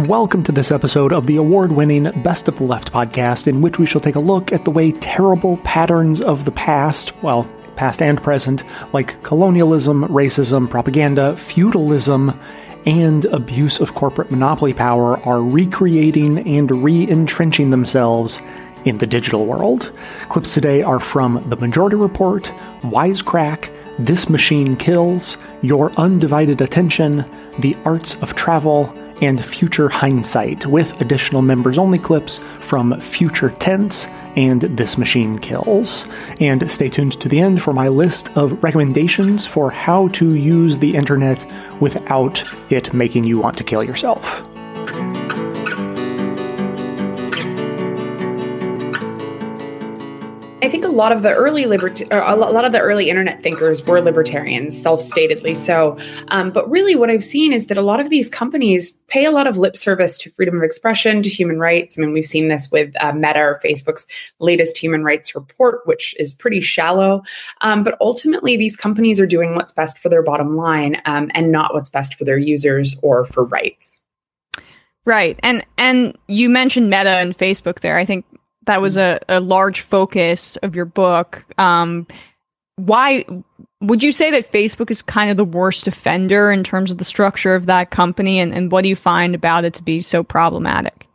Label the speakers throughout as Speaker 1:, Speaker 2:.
Speaker 1: Welcome to this episode of the award winning Best of the Left podcast, in which we shall take a look at the way terrible patterns of the past, well, past and present, like colonialism, racism, propaganda, feudalism, and abuse of corporate monopoly power are recreating and re entrenching themselves in the digital world. Clips today are from The Majority Report, Wisecrack, This Machine Kills, Your Undivided Attention, The Arts of Travel, and Future Hindsight, with additional members only clips from Future Tense and This Machine Kills. And stay tuned to the end for my list of recommendations for how to use the internet without it making you want to kill yourself.
Speaker 2: I think a lot of the early libert- a lot of the early internet thinkers were libertarians, self-statedly so. Um, but really, what I've seen is that a lot of these companies pay a lot of lip service to freedom of expression, to human rights. I mean, we've seen this with uh, Meta or Facebook's latest human rights report, which is pretty shallow. Um, but ultimately, these companies are doing what's best for their bottom line um, and not what's best for their users or for rights.
Speaker 3: Right. And and you mentioned Meta and Facebook there. I think that was a, a large focus of your book. Um, why would you say that Facebook is kind of the worst offender in terms of the structure of that company, and, and what do you find about it to be so problematic?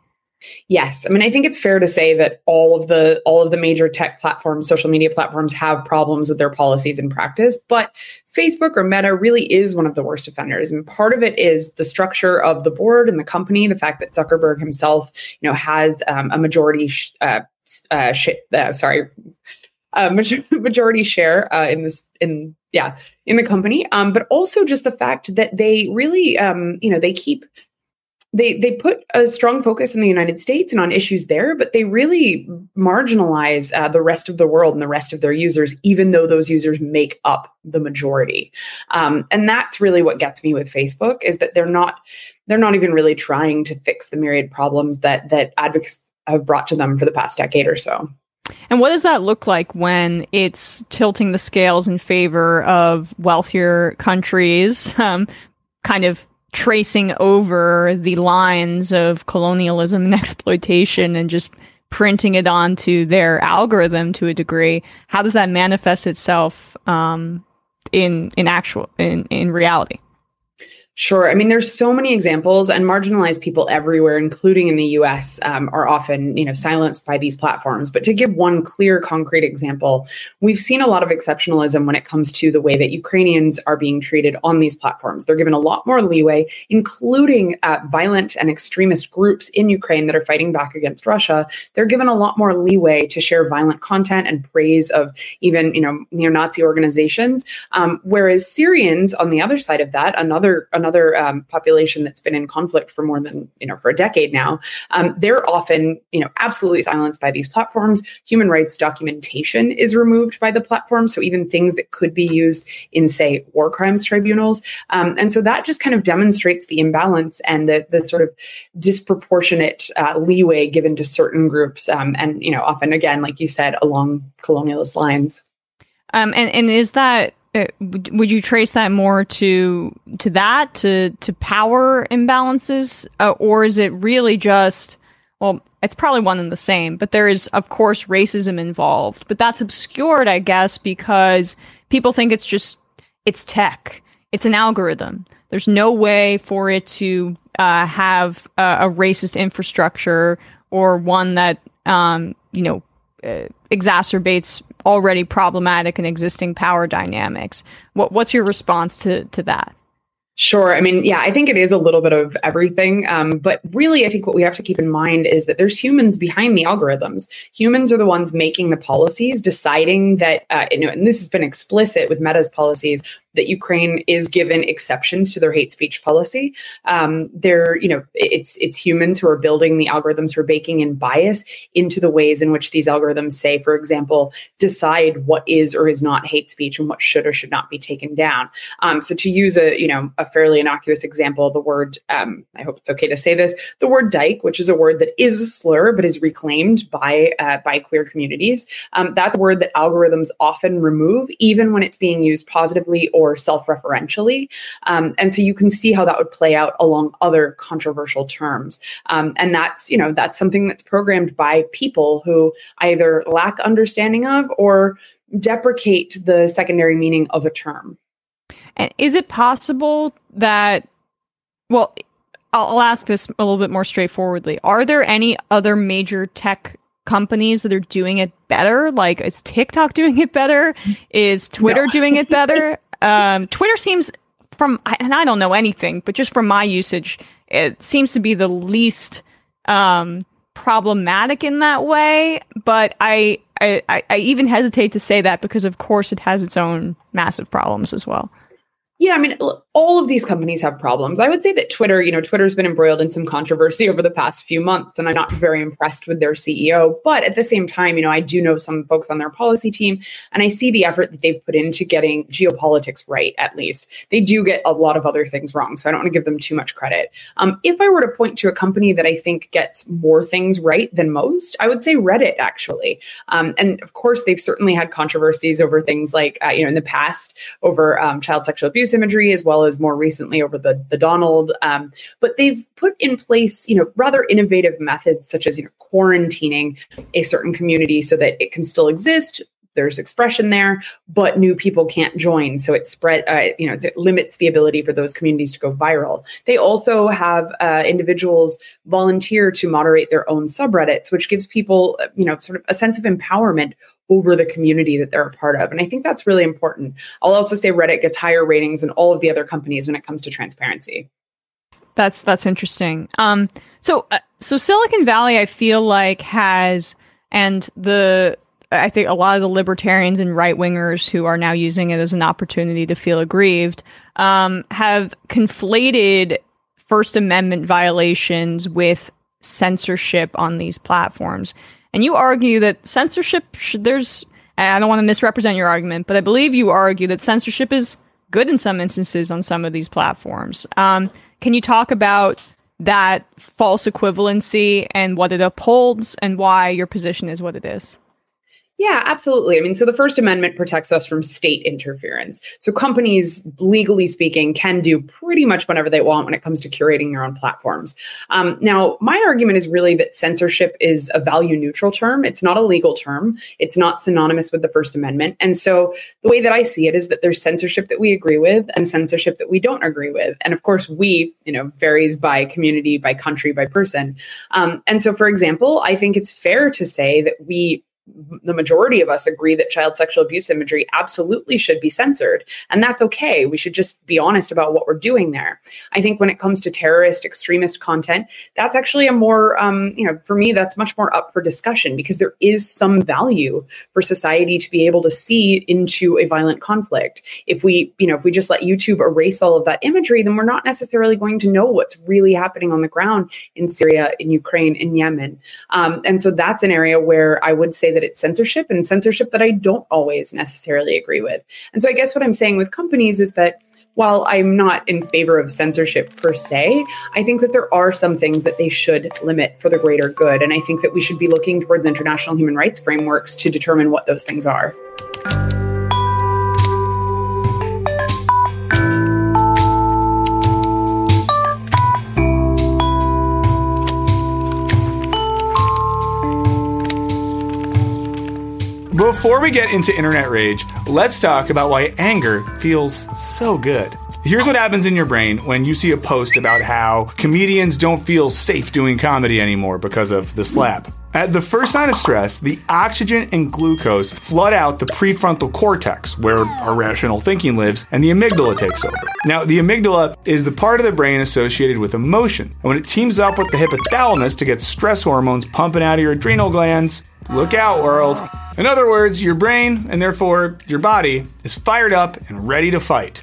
Speaker 2: Yes, I mean I think it's fair to say that all of the all of the major tech platforms, social media platforms have problems with their policies and practice, but Facebook or Meta really is one of the worst offenders. And part of it is the structure of the board and the company, the fact that Zuckerberg himself, you know, has um, a majority sh- uh, uh, sh- uh, sorry, a majority share uh, in this in yeah in the company um, but also just the fact that they really um, you know they keep they they put a strong focus in the United States and on issues there, but they really marginalize uh, the rest of the world and the rest of their users, even though those users make up the majority. Um, and that's really what gets me with Facebook is that they're not they're not even really trying to fix the myriad problems that that advocates have brought to them for the past decade or so.
Speaker 3: And what does that look like when it's tilting the scales in favor of wealthier countries, um, kind of tracing over the lines of colonialism and exploitation and just printing it onto their algorithm to a degree how does that manifest itself um, in in actual in in reality
Speaker 2: Sure. I mean, there's so many examples, and marginalized people everywhere, including in the U.S., um, are often, you know, silenced by these platforms. But to give one clear, concrete example, we've seen a lot of exceptionalism when it comes to the way that Ukrainians are being treated on these platforms. They're given a lot more leeway, including uh, violent and extremist groups in Ukraine that are fighting back against Russia. They're given a lot more leeway to share violent content and praise of even, you know, neo-Nazi organizations. Um, whereas Syrians, on the other side of that, another another um, population that's been in conflict for more than you know for a decade now um, they're often you know absolutely silenced by these platforms. Human rights documentation is removed by the platform. So even things that could be used in say war crimes tribunals. Um, and so that just kind of demonstrates the imbalance and the, the sort of disproportionate uh, leeway given to certain groups um, and you know often again like you said along colonialist lines.
Speaker 3: Um, and and is that uh, would you trace that more to to that to to power imbalances? Uh, or is it really just well it's probably one and the same but there is of course racism involved. But that's obscured i guess because people think it's just it's tech. It's an algorithm. There's no way for it to uh, have a, racist infrastructure or one that um, you know uh, exacerbates already problematic and existing power dynamics. What, what's your response to, to that?
Speaker 2: Sure. I mean, yeah, I think it is a little bit of everything. Um, but really, I think what we have to keep in mind is that there's humans behind the algorithms. Humans are the ones making the policies, deciding that, uh, you know, and this has been explicit with Meta's policies, that Ukraine is given exceptions to their hate speech policy. Um, they're, you know, it's it's humans who are building the algorithms are baking in bias into the ways in which these algorithms say, for example, decide what is or is not hate speech and what should or should not be taken down. Um, so to use a, you know, a fairly innocuous example, the word, um, I hope it's okay to say this, the word dyke, which is a word that is a slur but is reclaimed by uh, by queer communities. Um, that's a word that algorithms often remove, even when it's being used positively or self-referentially, um, and so you can see how that would play out along other controversial terms. Um, and that's you know that's something that's programmed by people who either lack understanding of or deprecate the secondary meaning of a term.
Speaker 3: And is it possible that, well, I'll, I'll ask this a little bit more straightforwardly. Are there any other major tech companies that are doing it better? Like, is TikTok doing it better? Is Twitter no. doing it better? Um, Twitter seems from, and I don't know anything, but just from my usage, it seems to be the least um, problematic in that way. But I, I, I even hesitate to say that because, of course, it has its own massive problems as well.
Speaker 2: Yeah, I mean, all of these companies have problems. I would say that Twitter, you know, Twitter's been embroiled in some controversy over the past few months, and I'm not very impressed with their CEO. But at the same time, you know, I do know some folks on their policy team, and I see the effort that they've put into getting geopolitics right, at least. They do get a lot of other things wrong, so I don't want to give them too much credit. Um, if I were to point to a company that I think gets more things right than most, I would say Reddit, actually. Um, and of course, they've certainly had controversies over things like, uh, you know, in the past over um, child sexual abuse imagery, as well as more recently over the the Donald. Um, but they've put in place, you know, rather innovative methods such as you know quarantining a certain community so that it can still exist. There's expression there, but new people can't join, so it spread. Uh, you know, it limits the ability for those communities to go viral. They also have uh, individuals volunteer to moderate their own subreddits, which gives people, you know, sort of a sense of empowerment over the community that they're a part of. And I think that's really important. I'll also say Reddit gets higher ratings than all of the other companies when it comes to transparency.
Speaker 3: That's that's interesting. Um, so uh, so Silicon Valley, I feel like has and the I think a lot of the libertarians and right wingers who are now using it as an opportunity to feel aggrieved um, have conflated First Amendment violations with censorship on these platforms. And you argue that censorship, should, there's, I don't want to misrepresent your argument, but I believe you argue that censorship is good in some instances on some of these platforms. Um, can you talk about that false equivalency and what it upholds and why your position is what it is?
Speaker 2: Yeah, absolutely. I mean, so the First Amendment protects us from state interference. So companies, legally speaking, can do pretty much whatever they want when it comes to curating their own platforms. Um, now, my argument is really that censorship is a value neutral term. It's not a legal term. It's not synonymous with the First Amendment. And so the way that I see it is that there's censorship that we agree with and censorship that we don't agree with. And of course, we, you know, varies by community, by country, by person. Um, and so, for example, I think it's fair to say that we the majority of us agree that child sexual abuse imagery absolutely should be censored. And that's okay. We should just be honest about what we're doing there. I think when it comes to terrorist, extremist content, that's actually a more, um, you know, for me, that's much more up for discussion because there is some value for society to be able to see into a violent conflict. If we, you know, if we just let YouTube erase all of that imagery, then we're not necessarily going to know what's really happening on the ground in Syria, in Ukraine, in Yemen. Um, and so that's an area where I would say that it's censorship and censorship that I don't always necessarily agree with. And so I guess what I'm saying with companies is that while I'm not in favor of censorship per se, I think that there are some things that they should limit for the greater good. And I think that we should be looking towards international human rights frameworks to determine what those things are.
Speaker 4: Before we get into internet rage, let's talk about why anger feels so good. Here's what happens in your brain when you see a post about how comedians don't feel safe doing comedy anymore because of the slap. At the first sign of stress, the oxygen and glucose flood out the prefrontal cortex, where our rational thinking lives, and the amygdala takes over. Now, the amygdala is the part of the brain associated with emotion. And when it teams up with the hypothalamus to get stress hormones pumping out of your adrenal glands, look out, world. In other words, your brain, and therefore your body, is fired up and ready to fight.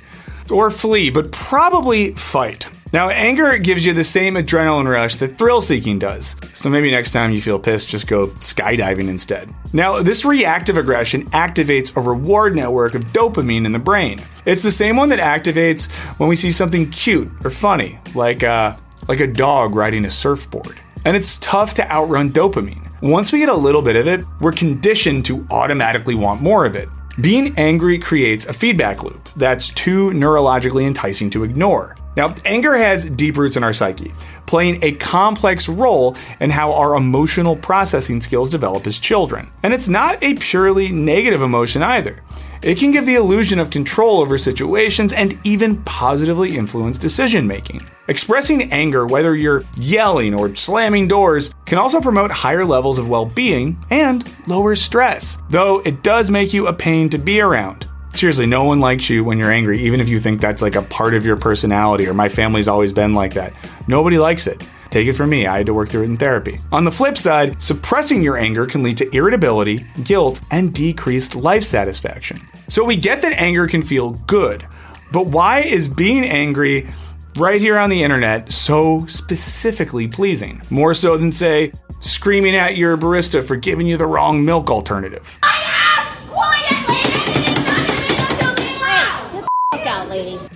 Speaker 4: Or flee, but probably fight. Now, anger gives you the same adrenaline rush that thrill seeking does. So maybe next time you feel pissed, just go skydiving instead. Now, this reactive aggression activates a reward network of dopamine in the brain. It's the same one that activates when we see something cute or funny, like, uh, like a dog riding a surfboard. And it's tough to outrun dopamine. Once we get a little bit of it, we're conditioned to automatically want more of it. Being angry creates a feedback loop that's too neurologically enticing to ignore. Now, anger has deep roots in our psyche, playing a complex role in how our emotional processing skills develop as children. And it's not a purely negative emotion either. It can give the illusion of control over situations and even positively influence decision making. Expressing anger, whether you're yelling or slamming doors, can also promote higher levels of well being and lower stress, though it does make you a pain to be around seriously, no one likes you when you're angry, even if you think that's like a part of your personality or my family's always been like that. Nobody likes it. Take it from me, I had to work through it in therapy. On the flip side, suppressing your anger can lead to irritability, guilt, and decreased life satisfaction. So we get that anger can feel good, but why is being angry right here on the internet so specifically pleasing? More so than, say, screaming at your barista for giving you the wrong milk alternative.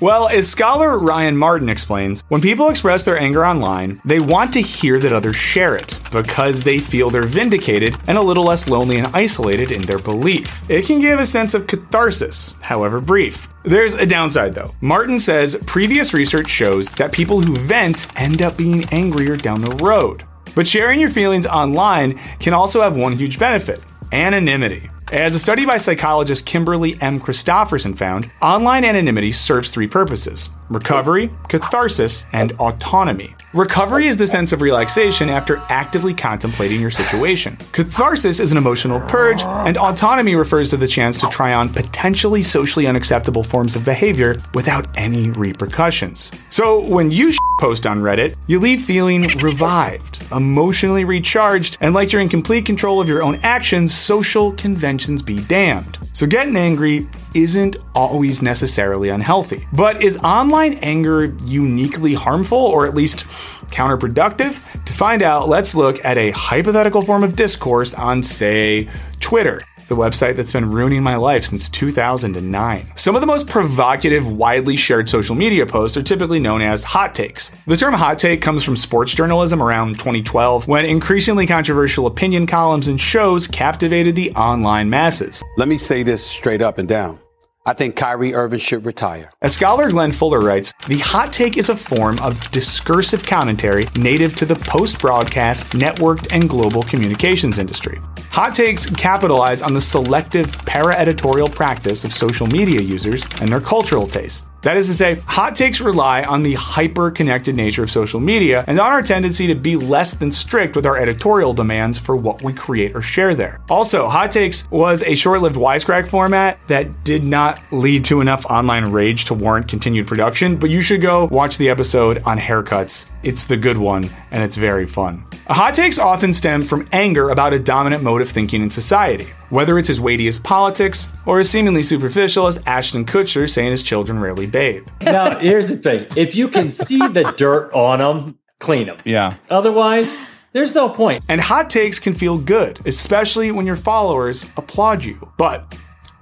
Speaker 4: Well, as scholar Ryan Martin explains, when people express their anger online, they want to hear that others share it because they feel they're vindicated and a little less lonely and isolated in their belief. It can give a sense of catharsis, however brief. There's a downside though. Martin says previous research shows that people who vent end up being angrier down the road. But sharing your feelings online can also have one huge benefit anonymity. As a study by psychologist Kimberly M. Christopherson found, online anonymity serves three purposes recovery, catharsis, and autonomy. Recovery is the sense of relaxation after actively contemplating your situation. Catharsis is an emotional purge, and autonomy refers to the chance to try on potentially socially unacceptable forms of behavior without any repercussions. So when you post on Reddit, you leave feeling revived, emotionally recharged, and like you're in complete control of your own actions, social conventions be damned. So getting angry isn't always necessarily unhealthy. But is online anger uniquely harmful or at least counterproductive? To find out, let's look at a hypothetical form of discourse on, say, Twitter the website that's been ruining my life since 2009. Some of the most provocative, widely shared social media posts are typically known as hot takes. The term hot take comes from sports journalism around 2012 when increasingly controversial opinion columns and shows captivated the online masses.
Speaker 5: Let me say this straight up and down. I think Kyrie Irving should retire.
Speaker 4: As scholar Glen Fuller writes, the hot take is a form of discursive commentary native to the post broadcast, networked, and global communications industry. Hot takes capitalize on the selective para editorial practice of social media users and their cultural taste. That is to say, hot takes rely on the hyper connected nature of social media and on our tendency to be less than strict with our editorial demands for what we create or share there. Also, hot takes was a short lived wisecrack format that did not lead to enough online rage to warrant continued production, but you should go watch the episode on haircuts. It's the good one, and it's very fun. Hot takes often stem from anger about a dominant mode of thinking in society whether it's as weighty as politics or as seemingly superficial as Ashton Kutcher saying his children rarely bathe.
Speaker 6: Now, here's the thing if you can see the dirt on them, clean them.
Speaker 7: Yeah.
Speaker 6: Otherwise, there's no point.
Speaker 4: And hot takes can feel good, especially when your followers applaud you. But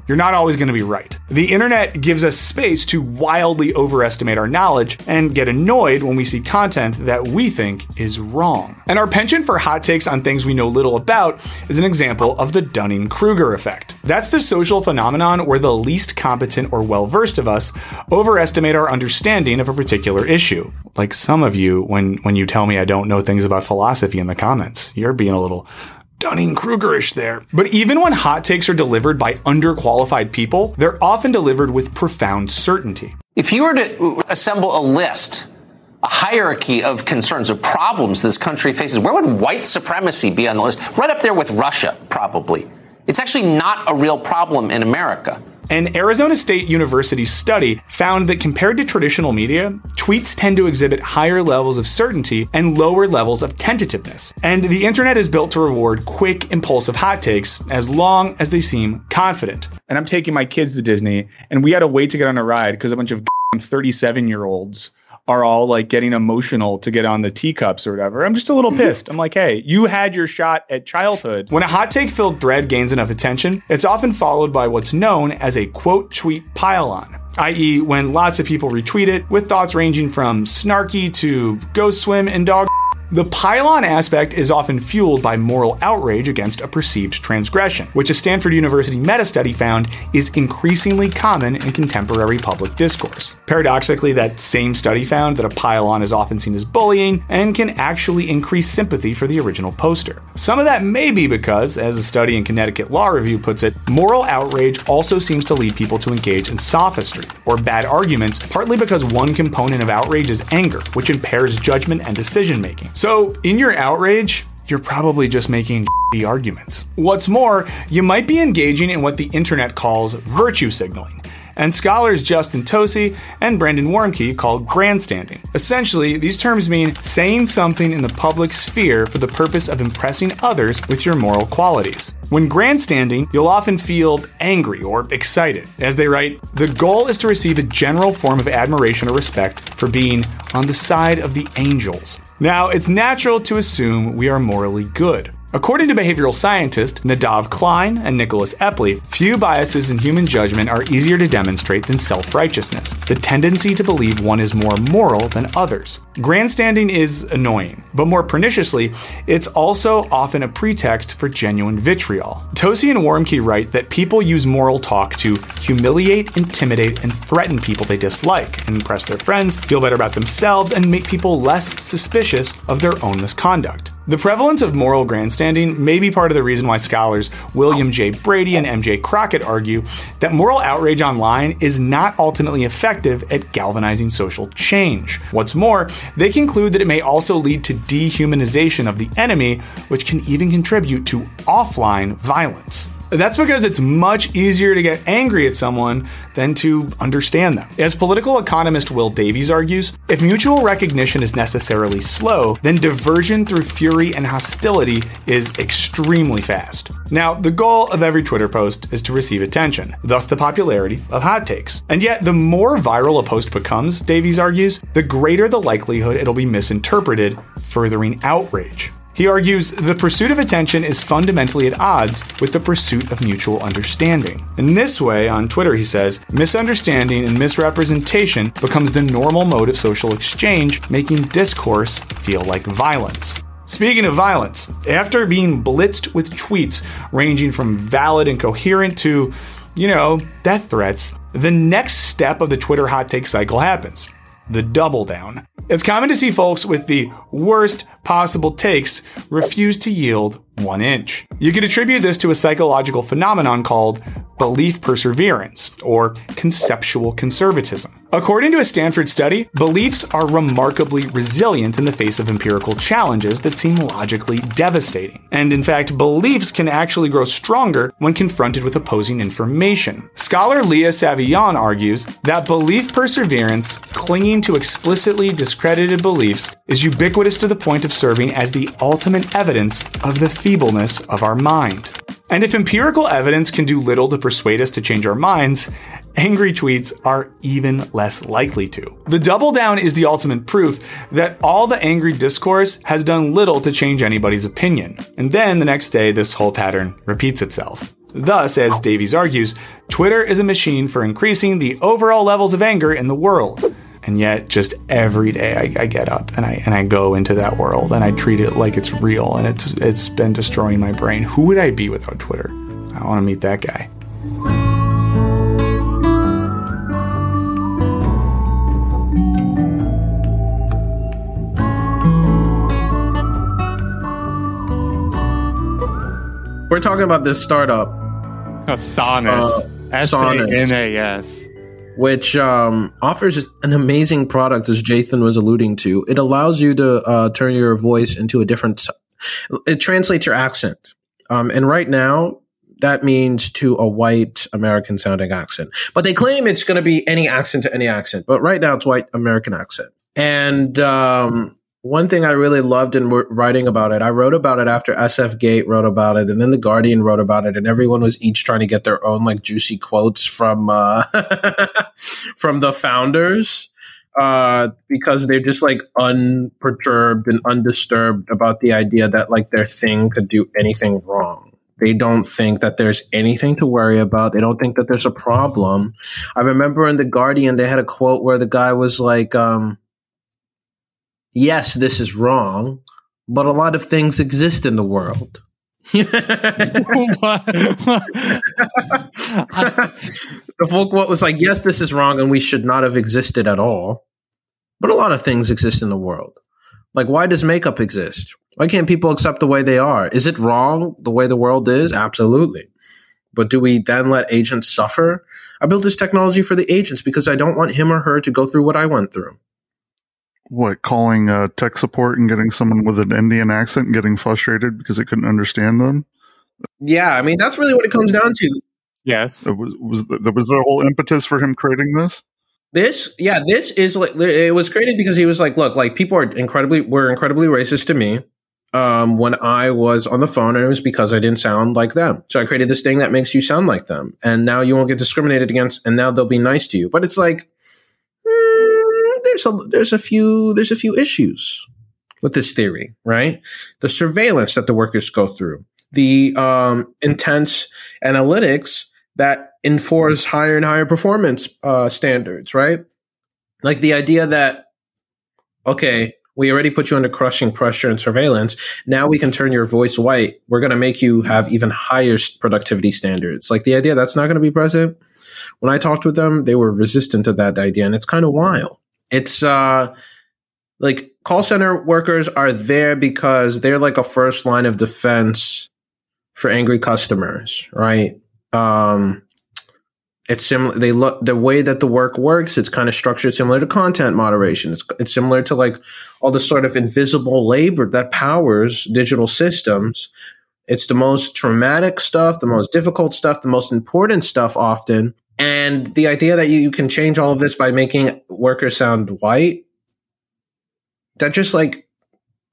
Speaker 4: you're not always going to be right. The internet gives us space to wildly overestimate our knowledge and get annoyed when we see content that we think is wrong. And our penchant for hot takes on things we know little about is an example of the Dunning Kruger effect. That's the social phenomenon where the least competent or well versed of us overestimate our understanding of a particular issue. Like some of you when, when you tell me I don't know things about philosophy in the comments. You're being a little Dunning Krugerish there. But even when hot takes are delivered by underqualified people, they're often delivered with profound certainty.
Speaker 8: If you were to assemble a list, a hierarchy of concerns, of problems this country faces, where would white supremacy be on the list? Right up there with Russia, probably. It's actually not a real problem in America.
Speaker 4: An Arizona State University study found that compared to traditional media, tweets tend to exhibit higher levels of certainty and lower levels of tentativeness. And the internet is built to reward quick, impulsive hot takes as long as they seem confident. And I'm taking my kids to Disney, and we had to wait to get on a ride because a bunch of 37 year olds are all like getting emotional to get on the teacups or whatever. I'm just a little mm-hmm. pissed. I'm like, hey, you had your shot at childhood. When a hot take filled thread gains enough attention, it's often followed by what's known as a quote tweet pile-on i.e., when lots of people retweet it with thoughts ranging from snarky to go swim in dog The pile-on aspect is often fueled by moral outrage against a perceived transgression, which a Stanford University meta study found is increasingly common in contemporary public discourse. Paradoxically, that same study found that a pile-on is often seen as bullying and can actually increase sympathy for the original poster. Some of that may be because, as a study in Connecticut Law Review puts it, moral outrage also seems to lead people to engage in sophistry or bad arguments, partly because one component of outrage is anger, which impairs judgment and decision making. So, in your outrage, you're probably just making the arguments. What's more, you might be engaging in what the internet calls virtue signaling and scholars Justin Tosi and Brandon Warmke call grandstanding. Essentially, these terms mean saying something in the public sphere for the purpose of impressing others with your moral qualities. When grandstanding, you'll often feel angry or excited. As they write, the goal is to receive a general form of admiration or respect for being on the side of the angels. Now, it's natural to assume we are morally good. According to behavioral scientist Nadav Klein and Nicholas Epley, few biases in human judgment are easier to demonstrate than self righteousness, the tendency to believe one is more moral than others. Grandstanding is annoying, but more perniciously, it's also often a pretext for genuine vitriol. Tosi and Warmke write that people use moral talk to humiliate, intimidate, and threaten people they dislike, impress their friends, feel better about themselves, and make people less suspicious of their own misconduct. The prevalence of moral grandstanding may be part of the reason why scholars William J. Brady and MJ Crockett argue that moral outrage online is not ultimately effective at galvanizing social change. What's more, they conclude that it may also lead to dehumanization of the enemy, which can even contribute to offline violence. That's because it's much easier to get angry at someone than to understand them. As political economist Will Davies argues, if mutual recognition is necessarily slow, then diversion through fury and hostility is extremely fast. Now, the goal of every Twitter post is to receive attention, thus the popularity of hot takes. And yet, the more viral a post becomes, Davies argues, the greater the likelihood it'll be misinterpreted, furthering outrage. He argues the pursuit of attention is fundamentally at odds with the pursuit of mutual understanding. In this way, on Twitter, he says, misunderstanding and misrepresentation becomes the normal mode of social exchange, making discourse feel like violence. Speaking of violence, after being blitzed with tweets ranging from valid and coherent to, you know, death threats, the next step of the Twitter hot take cycle happens the double down. It's common to see folks with the worst possible takes refuse to yield one inch. You could attribute this to a psychological phenomenon called belief perseverance or conceptual conservatism. According to a Stanford study, beliefs are remarkably resilient in the face of empirical challenges that seem logically devastating. And in fact, beliefs can actually grow stronger when confronted with opposing information. Scholar Leah Savion argues that belief perseverance, clinging to explicitly discredited beliefs, is ubiquitous to the point of serving as the ultimate evidence of the feebleness of our mind. And if empirical evidence can do little to persuade us to change our minds, angry tweets are even less likely to. The double down is the ultimate proof that all the angry discourse has done little to change anybody's opinion. And then the next day, this whole pattern repeats itself. Thus, as Davies argues, Twitter is a machine for increasing the overall levels of anger in the world. And yet, just every day, I, I, get up and I and I go into that world and I treat it like it's real, and it's it's been destroying my brain. Who would I be without Twitter? I want to meet that guy.
Speaker 7: We're talking about this startup.
Speaker 9: Oh, Sanas. Uh, S-A-N-A-S.
Speaker 7: Which um, offers an amazing product, as Jathan was alluding to. It allows you to uh, turn your voice into a different. It translates your accent, um, and right now that means to a white American sounding accent. But they claim it's going to be any accent to any accent. But right now it's white American accent. And um, one thing I really loved in writing about it, I wrote about it after SF Gate wrote about it, and then the Guardian wrote about it, and everyone was each trying to get their own like juicy quotes from uh, from the founders uh, because they're just like unperturbed and undisturbed about the idea that like their thing could do anything wrong. They don't think that there's anything to worry about. They don't think that there's a problem. I remember in the Guardian they had a quote where the guy was like. Um, yes, this is wrong, but a lot of things exist in the world. the quote was like, yes, this is wrong and we should not have existed at all. But a lot of things exist in the world. Like, why does makeup exist? Why can't people accept the way they are? Is it wrong the way the world is? Absolutely. But do we then let agents suffer? I built this technology for the agents because I don't want him or her to go through what I went through.
Speaker 10: What, calling uh, tech support and getting someone with an Indian accent and getting frustrated because they couldn't understand them?
Speaker 7: Yeah, I mean, that's really what it comes down to.
Speaker 9: Yes.
Speaker 10: It was, was, the, was the whole impetus for him creating this?
Speaker 7: This, yeah, this is like it was created because he was like, look, like people are incredibly were incredibly racist to me um, when I was on the phone, and it was because I didn't sound like them. So I created this thing that makes you sound like them, and now you won't get discriminated against, and now they'll be nice to you. But it's like there's a there's a few there's a few issues with this theory, right? The surveillance that the workers go through, the um, intense analytics that enforce higher and higher performance uh, standards, right? Like the idea that, okay, we already put you under crushing pressure and surveillance. Now we can turn your voice white. We're going to make you have even higher productivity standards. Like the idea that's not going to be present. When I talked with them, they were resistant to that idea, and it's kind of wild. It's uh, like call center workers are there because they're like a first line of defense for angry customers, right? Um, it's similar. They look the way that the work works. It's kind of structured similar to content moderation. It's it's similar to like all the sort of invisible labor that powers digital systems. It's the most traumatic stuff, the most difficult stuff, the most important stuff often. And the idea that you, can change all of this by making workers sound white, that just like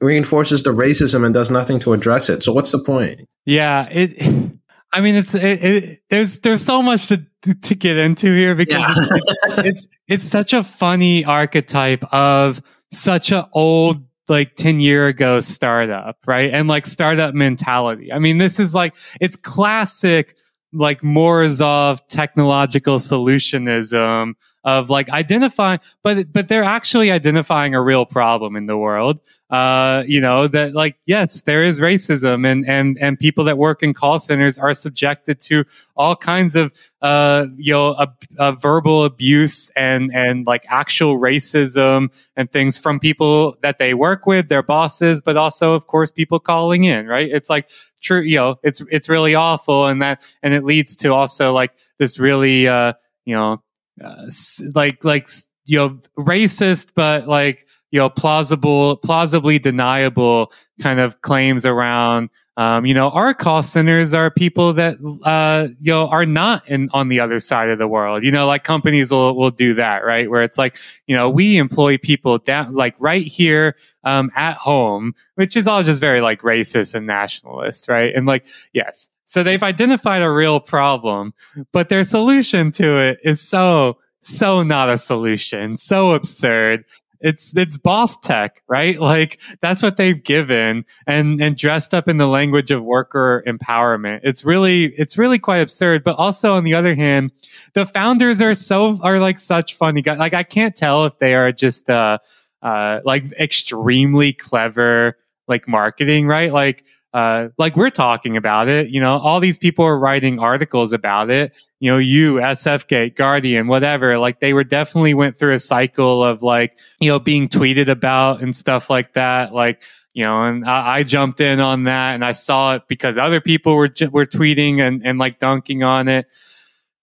Speaker 7: reinforces the racism and does nothing to address it. So what's the point?
Speaker 9: Yeah, it I mean, it's it, it, there's there's so much to to get into here because yeah. it's, it's it's such a funny archetype of such an old like 10 year ago startup, right? And like startup mentality. I mean, this is like it's classic like Morozov technological solutionism of like identifying, but, but they're actually identifying a real problem in the world. Uh, you know, that like, yes, there is racism and, and, and people that work in call centers are subjected to all kinds of, uh, you know, a, a verbal abuse and, and like actual racism and things from people that they work with, their bosses, but also, of course, people calling in, right? It's like, true, you know, it's, it's really awful. And that, and it leads to also like this really, uh, you know, uh, like like you know racist but like you know plausible plausibly deniable kind of claims around um, you know our call centers are people that uh, you know are not in on the other side of the world. You know like companies will will do that right? Where it's like you know we employ people down like right here um, at home which is all just very like racist and nationalist right? And like yes. So they've identified a real problem, but their solution to it is so, so not a solution, so absurd. It's, it's boss tech, right? Like that's what they've given and, and dressed up in the language of worker empowerment. It's really, it's really quite absurd. But also on the other hand, the founders are so, are like such funny guys. Like I can't tell if they are just, uh, uh, like extremely clever, like marketing, right? Like, uh, like we're talking about it, you know, all these people are writing articles about it. You know, you, SFGate, Guardian, whatever. Like they were definitely went through a cycle of like, you know, being tweeted about and stuff like that. Like, you know, and I, I jumped in on that and I saw it because other people were, were tweeting and, and like dunking on it.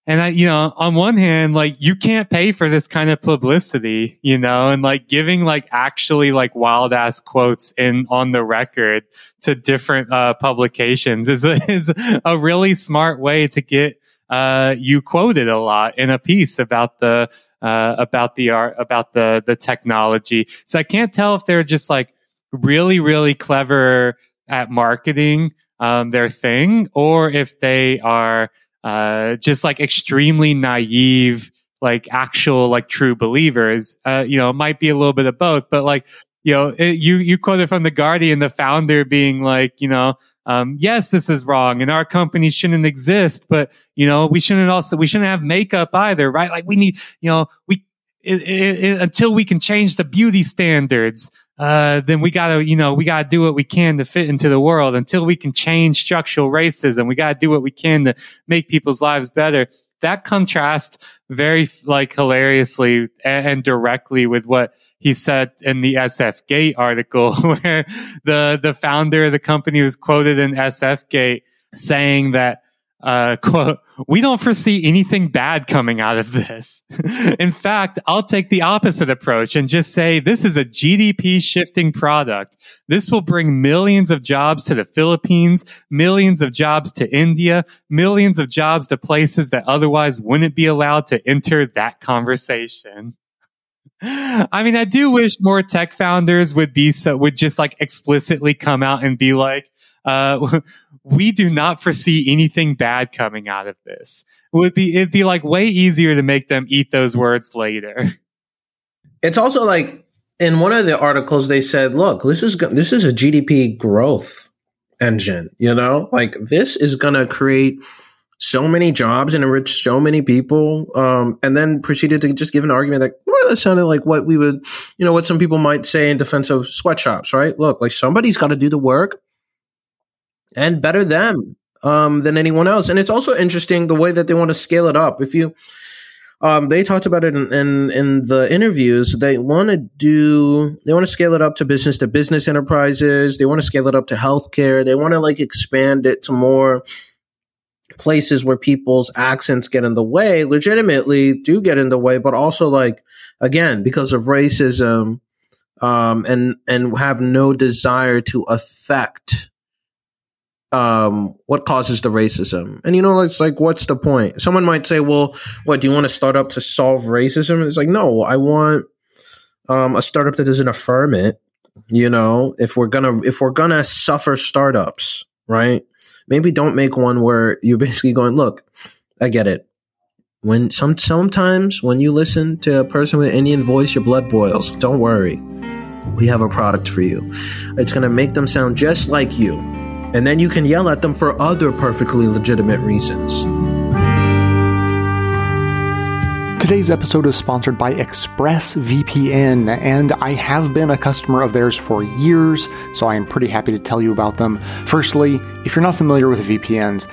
Speaker 9: And I, you know, on one hand, like you can't pay for this kind of publicity, you know, and like giving like actually like wild ass quotes in on the record to different uh, publications is a, is a really smart way to get uh, you quoted a lot in a piece about the uh, about the art about the the technology. So I can't tell if they're just like really really clever at marketing um, their thing, or if they are uh, just like extremely naive, like actual, like true believers. Uh, you know, it might be a little bit of both, but like, you know, it, you, you quoted from the Guardian, the founder being like, you know, um, yes, this is wrong and our company shouldn't exist, but you know, we shouldn't also, we shouldn't have makeup either, right? Like we need, you know, we, it, it, until we can change the beauty standards, uh, then we gotta, you know, we gotta do what we can to fit into the world until we can change structural racism. We gotta do what we can to make people's lives better. That contrasts very like hilariously and, and directly with what he said in the SF Gate article, where the the founder of the company was quoted in SF Gate saying that uh, quote, we don't foresee anything bad coming out of this. In fact, I'll take the opposite approach and just say this is a GDP shifting product. This will bring millions of jobs to the Philippines, millions of jobs to India, millions of jobs to places that otherwise wouldn't be allowed to enter that conversation. I mean, I do wish more tech founders would be so, would just like explicitly come out and be like, uh, we do not foresee anything bad coming out of this. It would be it'd be like way easier to make them eat those words later.
Speaker 7: It's also like in one of the articles they said, "Look, this is this is a GDP growth engine. You know, like this is going to create." so many jobs and enrich so many people, um, and then proceeded to just give an argument that that sounded like what we would, you know, what some people might say in defense of sweatshops, right? Look, like somebody's got to do the work and better them um, than anyone else. And it's also interesting the way that they want to scale it up. If you, um, they talked about it in, in, in the interviews. They want to do, they want to scale it up to business to business enterprises. They want to scale it up to healthcare. They want to like expand it to more places where people's accents get in the way, legitimately do get in the way, but also like, again, because of racism, um, and, and have no desire to affect um, what causes the racism? And you know, it's like, what's the point? Someone might say, well, what do you want a startup to solve racism? It's like, no, I want um, a startup that doesn't affirm it. You know, if we're gonna if we're gonna suffer startups, right? Maybe don't make one where you're basically going, look, I get it. When some sometimes when you listen to a person with an Indian voice, your blood boils. Don't worry. We have a product for you. It's gonna make them sound just like you and then you can yell at them for other perfectly legitimate reasons.
Speaker 1: Today's episode is sponsored by ExpressVPN, and I have been a customer of theirs for years, so I am pretty happy to tell you about them. Firstly, if you're not familiar with VPNs,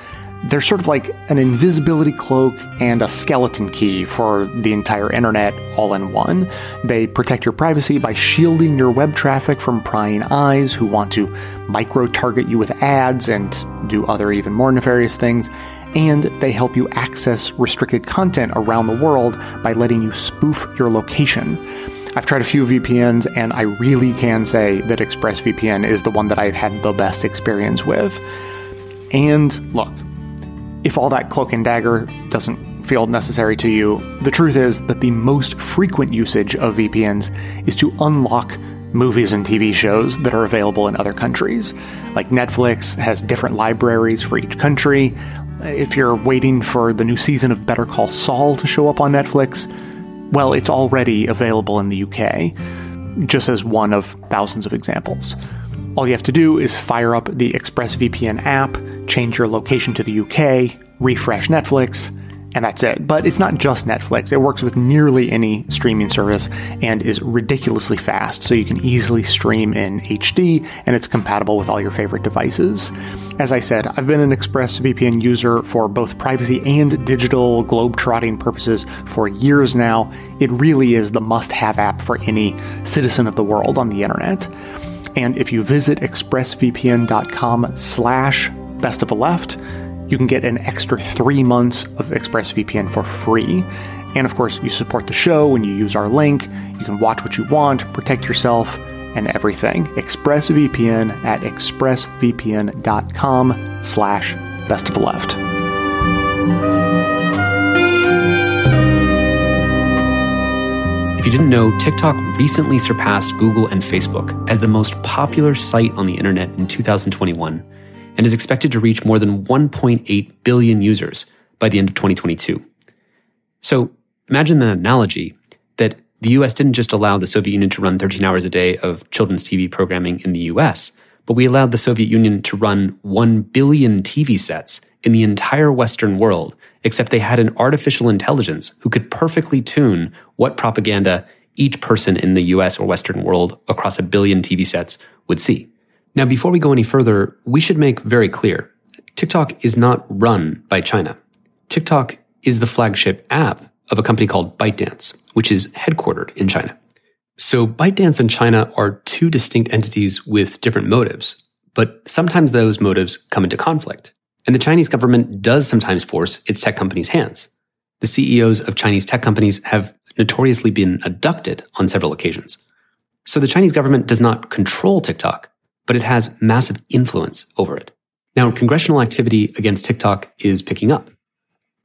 Speaker 1: they're sort of like an invisibility cloak and a skeleton key for the entire internet all in one. They protect your privacy by shielding your web traffic from prying eyes who want to micro target you with ads and do other even more nefarious things. And they help you access restricted content around the world by letting you spoof your location. I've tried a few VPNs and I really can say that ExpressVPN is the one that I've had the best experience with. And look, if all that cloak and dagger doesn't feel necessary to you, the truth is that the most frequent usage of VPNs is to unlock movies and TV shows that are available in other countries. Like Netflix has different libraries for each country. If you're waiting for the new season of Better Call Saul to show up on Netflix, well, it's already available in the UK, just as one of thousands of examples. All you have to do is fire up the ExpressVPN app, change your location to the UK, refresh Netflix, and that's it. But it's not just Netflix. It works with nearly any streaming service and is ridiculously fast, so you can easily stream in HD and it's compatible with all your favorite devices. As I said, I've been an ExpressVPN user for both privacy and digital globe-trotting purposes for years now. It really is the must-have app for any citizen of the world on the internet. And if you visit expressvpn.com slash best of the left, you can get an extra three months of ExpressVPN for free. And of course, you support the show when you use our link. You can watch what you want, protect yourself, and everything. ExpressVPN at expressvpn.com slash best of the left.
Speaker 11: If you didn't know, TikTok recently surpassed Google and Facebook as the most popular site on the internet in 2021 and is expected to reach more than 1.8 billion users by the end of 2022. So imagine the analogy that the US didn't just allow the Soviet Union to run 13 hours a day of children's TV programming in the US, but we allowed the Soviet Union to run 1 billion TV sets in the entire Western world except they had an artificial intelligence who could perfectly tune what propaganda each person in the US or Western world across a billion TV sets would see. Now, before we go any further, we should make very clear TikTok is not run by China. TikTok is the flagship app of a company called ByteDance, which is headquartered in China. So ByteDance and China are two distinct entities with different motives, but sometimes those motives come into conflict. And the Chinese government does sometimes force its tech companies' hands. The CEOs of Chinese tech companies have notoriously been abducted on several occasions. So the Chinese government does not control TikTok, but it has massive influence over it. Now, congressional activity against TikTok is picking up.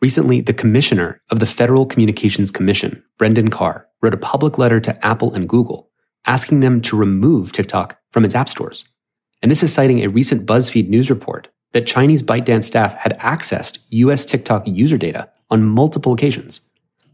Speaker 11: Recently, the commissioner of the Federal Communications Commission, Brendan Carr, wrote a public letter to Apple and Google asking them to remove TikTok from its app stores. And this is citing a recent BuzzFeed news report that Chinese ByteDance staff had accessed US TikTok user data on multiple occasions.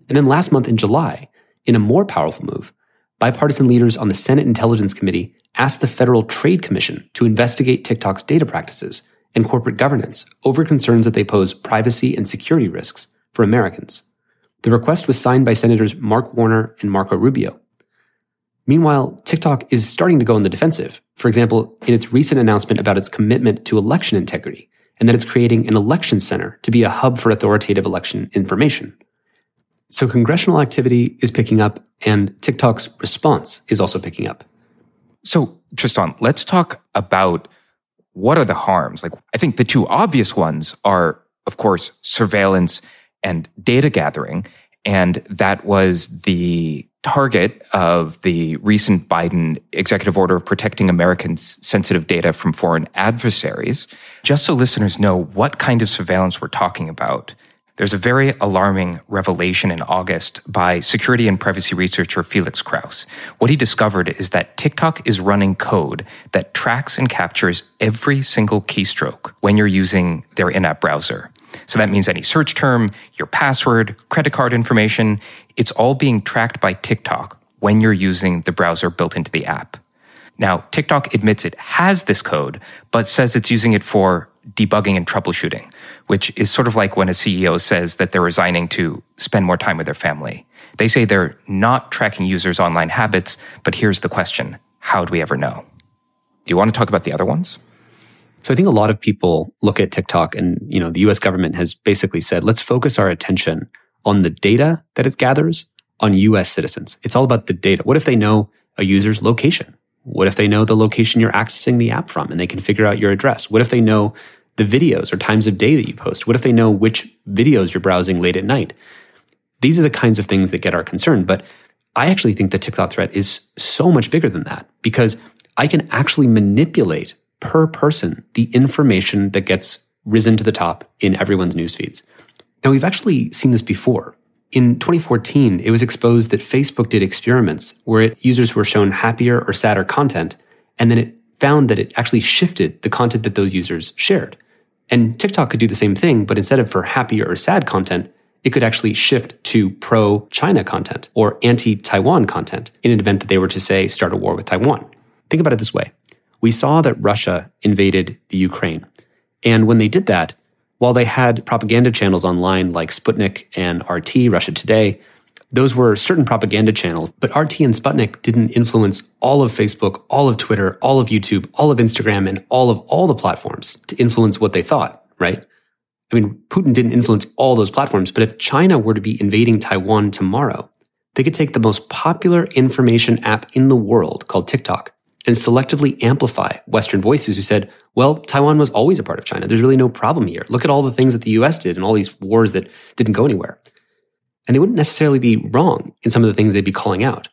Speaker 11: And then last month in July, in a more powerful move, bipartisan leaders on the Senate Intelligence Committee asked the Federal Trade Commission to investigate TikTok's data practices and corporate governance over concerns that they pose privacy and security risks for Americans. The request was signed by Senators Mark Warner and Marco Rubio. Meanwhile, TikTok is starting to go on the defensive. For example, in its recent announcement about its commitment to election integrity and that it's creating an election center to be a hub for authoritative election information. So congressional activity is picking up and TikTok's response is also picking up.
Speaker 12: So, Tristan, let's talk about what are the harms? Like, I think the two obvious ones are, of course, surveillance and data gathering. And that was the target of the recent Biden executive order of protecting Americans' sensitive data from foreign adversaries. Just so listeners know what kind of surveillance we're talking about. There's a very alarming revelation in August by security and privacy researcher Felix Krause. What he discovered is that TikTok is running code that tracks and captures every single keystroke when you're using their in app browser. So that means any search term, your password, credit card information, it's all being tracked by TikTok when you're using the browser built into the app. Now, TikTok admits it has this code, but says it's using it for debugging and troubleshooting, which is sort of like when a CEO says that they're resigning to spend more time with their family. They say they're not tracking users' online habits, but here's the question how do we ever know? Do you want to talk about the other ones?
Speaker 11: So I think a lot of people look at TikTok and, you know, the US government has basically said, let's focus our attention on the data that it gathers on US citizens. It's all about the data. What if they know a user's location? What if they know the location you're accessing the app from and they can figure out your address? What if they know the videos or times of day that you post? What if they know which videos you're browsing late at night? These are the kinds of things that get our concern. But I actually think the TikTok threat is so much bigger than that because I can actually manipulate per person the information that gets risen to the top in everyone's news feeds. Now, we've actually seen this before. In 2014, it was exposed that Facebook did experiments where it, users were shown happier or sadder content, and then it found that it actually shifted the content that those users shared. And TikTok could do the same thing, but instead of for happier or sad content, it could actually shift to pro China content or anti Taiwan content in an event that they were to say start a war with Taiwan. Think about it this way. We saw that Russia invaded the Ukraine. And when they did that, while they had propaganda channels online like Sputnik and RT, Russia Today, those were certain propaganda channels, but RT and Sputnik didn't influence all of Facebook, all of Twitter, all of YouTube, all of Instagram, and all of all the platforms to influence what they thought, right? I mean, Putin didn't influence all those platforms, but if China were to be invading Taiwan tomorrow, they could take the most popular information app in the world called TikTok and selectively amplify Western voices who said, well, Taiwan was always a part of China. There's really no problem here. Look at all the things that the US did and all these wars that didn't go anywhere. And they wouldn't necessarily be wrong in some of the things they'd be calling out,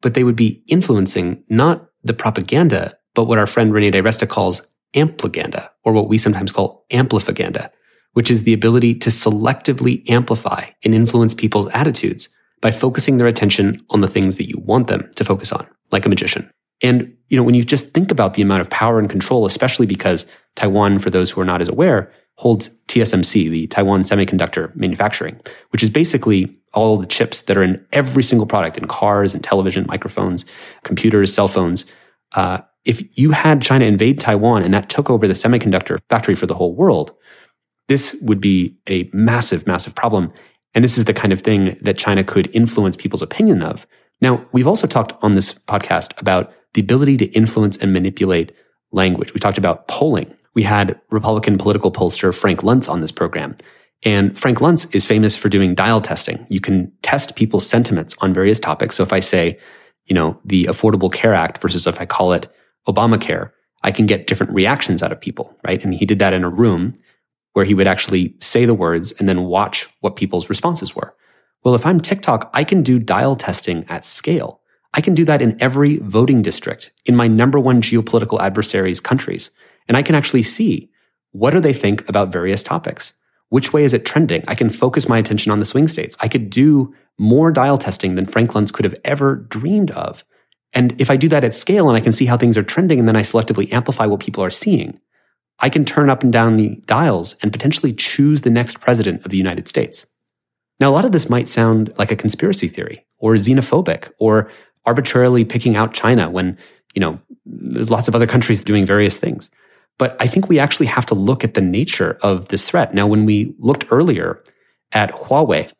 Speaker 11: but they would be influencing not the propaganda, but what our friend Renee DiResta calls ampliganda, or what we sometimes call amplifaganda, which is the ability to selectively amplify and influence people's attitudes by focusing their attention on the things that you want them to focus on, like a magician. And, you know, when you just think about the amount of power and control, especially because Taiwan, for those who are not as aware, holds TSMC, the Taiwan Semiconductor Manufacturing, which is basically all the chips that are in every single product in cars and television, microphones, computers, cell phones. Uh, if you had China invade Taiwan and that took over the semiconductor factory for the whole world, this would be a massive, massive problem. And this is the kind of thing that China could influence people's opinion of Now, we've also talked on this podcast about the ability to influence and manipulate language. We talked about polling. We had Republican political pollster Frank Luntz on this program. And Frank Luntz is famous for doing dial testing. You can test people's sentiments on various topics. So if I say, you know, the Affordable Care Act versus if I call it Obamacare, I can get different reactions out of people, right? And he did that in a room where he would actually say the words and then watch what people's responses were. Well, if I'm TikTok, I can do dial testing at scale. I can do that in every voting district in my number one geopolitical adversaries' countries. And I can actually see what do they think about various topics? Which way is it trending? I can focus my attention on the swing states. I could do more dial testing than Frank Luntz could have ever dreamed of. And if I do that at scale and I can see how things are trending and then I selectively amplify what people are seeing, I can turn up and down the dials and potentially choose the next president of the United States. Now, a lot of this might sound like a conspiracy theory or xenophobic or arbitrarily picking out China when, you know, there's lots of other countries doing various things. But I think we actually have to look at the nature of this threat. Now, when we looked earlier at Huawei,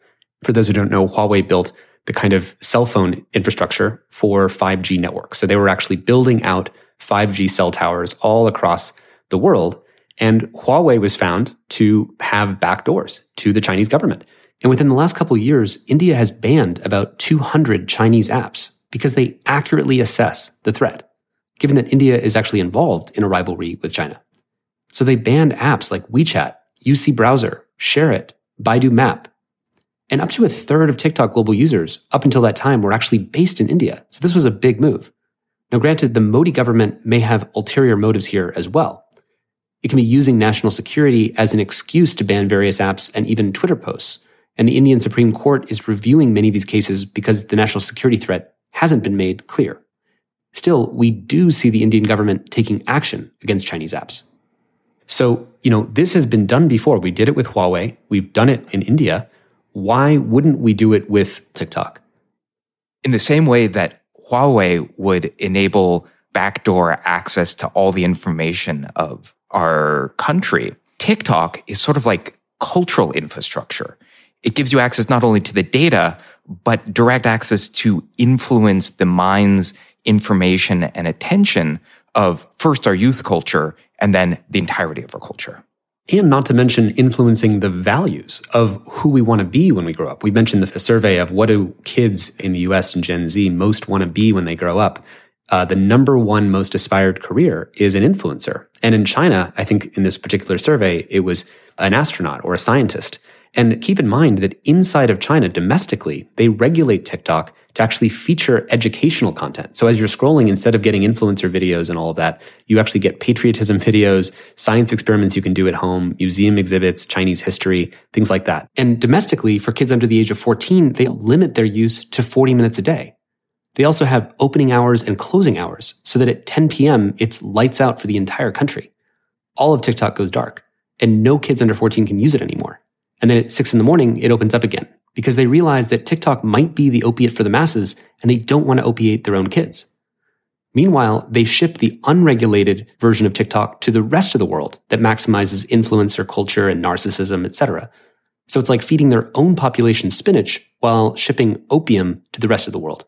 Speaker 11: for those who don't know, Huawei built the kind of cell phone infrastructure for 5G networks. So they were actually building out 5G cell towers all across the world. And Huawei was found to have backdoors to the Chinese government. And within the last couple years, India has banned about 200 Chinese apps because they accurately assess the threat, given that India is actually involved in a rivalry with China. So they banned apps like WeChat, UC Browser, ShareIt, Baidu Map. And up to a third of TikTok global users up until that time were actually based in India. So this was a big move. Now, granted, the Modi government may have ulterior motives here as well. It can be using national security as an excuse to ban various apps and even Twitter posts and the Indian Supreme Court is reviewing many of these cases because the national security threat hasn't been made clear. Still, we do see the Indian government taking action against Chinese apps. So, you know, this has been done before. We did it with Huawei. We've done it in India. Why wouldn't we do it with TikTok?
Speaker 12: In the same way that Huawei would enable backdoor access to all the information of our country, TikTok is sort of like cultural infrastructure it gives you access not only to the data, but direct access to influence the mind's information and attention of first our youth culture and then the entirety of our culture.
Speaker 11: And not to mention influencing the values of who we want to be when we grow up. We mentioned the survey of what do kids in the US and Gen Z most want to be when they grow up. Uh, the number one most aspired career is an influencer. And in China, I think in this particular survey, it was an astronaut or a scientist. And keep in mind that inside of China, domestically, they regulate TikTok to actually feature educational content. So as you're scrolling, instead of getting influencer videos and all of that, you actually get patriotism videos, science experiments you can do at home, museum exhibits, Chinese history, things like that. And domestically, for kids under the age of 14, they limit their use to 40 minutes a day. They also have opening hours and closing hours so that at 10 p.m., it's lights out for the entire country. All of TikTok goes dark and no kids under 14 can use it anymore. And then at six in the morning, it opens up again because they realize that TikTok might be the opiate for the masses and they don't want to opiate their own kids. Meanwhile, they ship the unregulated version of TikTok to the rest of the world that maximizes influencer culture and narcissism, etc. So it's like feeding their own population spinach while shipping opium to the rest of the world.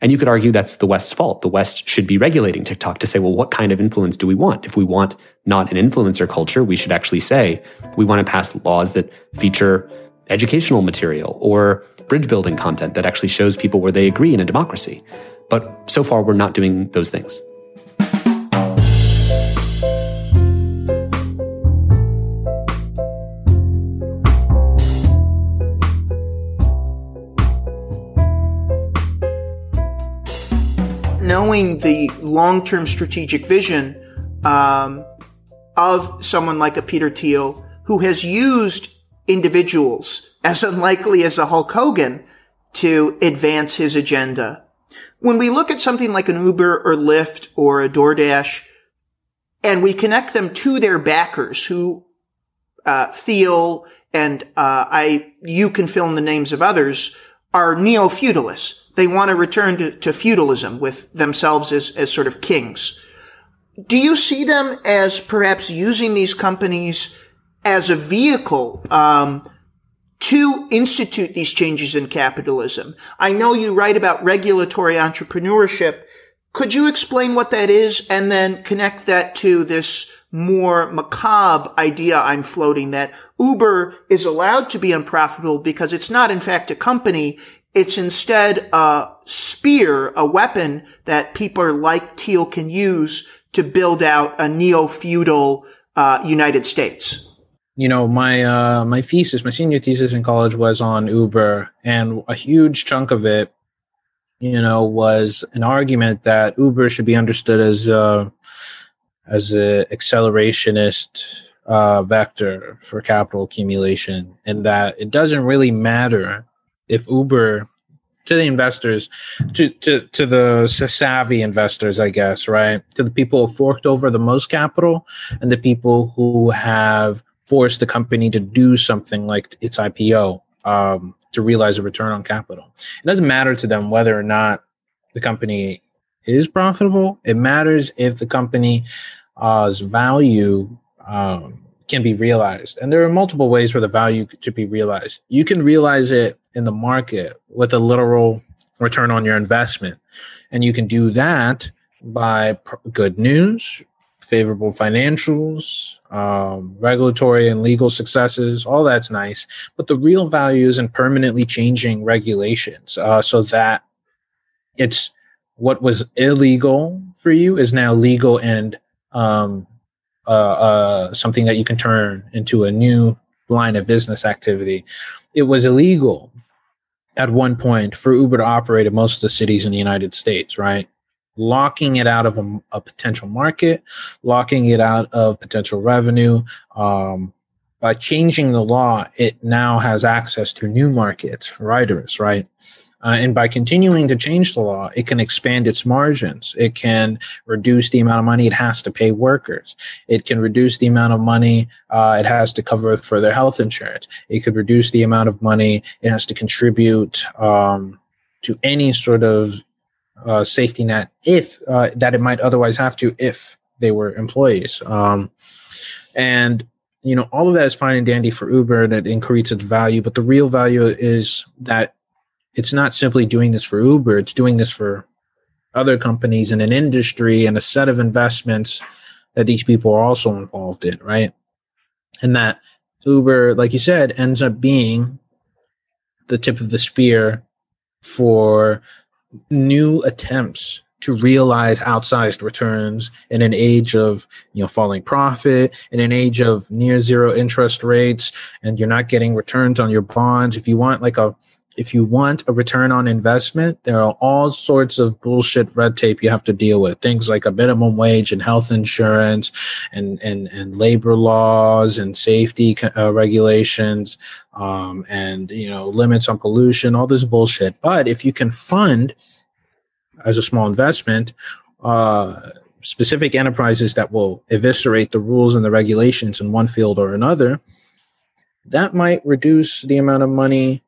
Speaker 11: And you could argue that's the West's fault. The West should be regulating TikTok to say, well, what kind of influence do we want? If we want not an influencer culture, we should actually say we want to pass laws that feature educational material or bridge building content that actually shows people where they agree in a democracy. But so far, we're not doing those things.
Speaker 13: Knowing the long term strategic vision um, of someone like a Peter Thiel who has used individuals as unlikely as a Hulk Hogan to advance his agenda. When we look at something like an Uber or Lyft or a DoorDash, and we connect them to their backers who uh, Thiel and uh, I, you can fill in the names of others, are neo-feudalists. They want to return to, to feudalism with themselves as, as sort of kings. Do you see them as perhaps using these companies as a vehicle um, to institute these changes in capitalism. I know you write about regulatory entrepreneurship. Could you explain what that is and then connect that to this more macabre idea I'm floating that Uber is allowed to be unprofitable because it's not in fact a company. It's instead a spear, a weapon that people like Thiel can use to build out a neo-feudal uh, United States.
Speaker 7: You know my uh my thesis my senior thesis in college was on uber and a huge chunk of it you know was an argument that uber should be understood as uh as an accelerationist uh vector for capital accumulation and that it doesn't really matter if uber to the investors to to to the savvy investors i guess right to the people who forked over the most capital and the people who have forced the company to do something like its IPO um, to realize a return on capital. It doesn't matter to them whether or not the company is profitable. It matters if the company's uh, value um, can be realized. And there are multiple ways for the value to be realized. You can realize it in the market with a literal return on your investment. And you can do that by good news, favorable financials, um, regulatory and legal successes, all that's nice. But the real value is in permanently changing regulations uh, so that it's what was illegal for you is now legal and um, uh, uh, something that you can turn into a new line of business activity. It was illegal at one point for Uber to operate in most of the cities in the United States, right? locking it out of a, a, potential market, locking it out of potential revenue. Um, by changing the law, it now has access to new markets, riders, right? Uh, and by continuing to change the law, it can expand its margins. It can reduce the amount of money it has to pay workers. It can reduce the amount of money uh, it has to cover for their health insurance. It could reduce the amount of money it has to contribute um, to any sort of uh, safety net if uh, that it might otherwise have to if they were employees. Um, and you know all of that is fine and dandy for Uber and it increases its value, but the real value is that it's not simply doing this for Uber; it's doing this for other companies in an industry and a set of investments that these people are also involved in, right? And that Uber, like you said, ends up being the tip of the spear for new attempts to realize outsized returns in an age of you know falling profit in an age of near zero interest rates and you're not getting returns on your bonds if you want like a if you want a return on investment there are all sorts of bullshit red tape you have to deal with. Things like a minimum wage and health insurance and and and labor laws and safety uh, regulations um, and you know limits on pollution all this bullshit. But if you can fund as a small investment uh, specific enterprises that will eviscerate the rules and the regulations in one field or another that might reduce the amount of money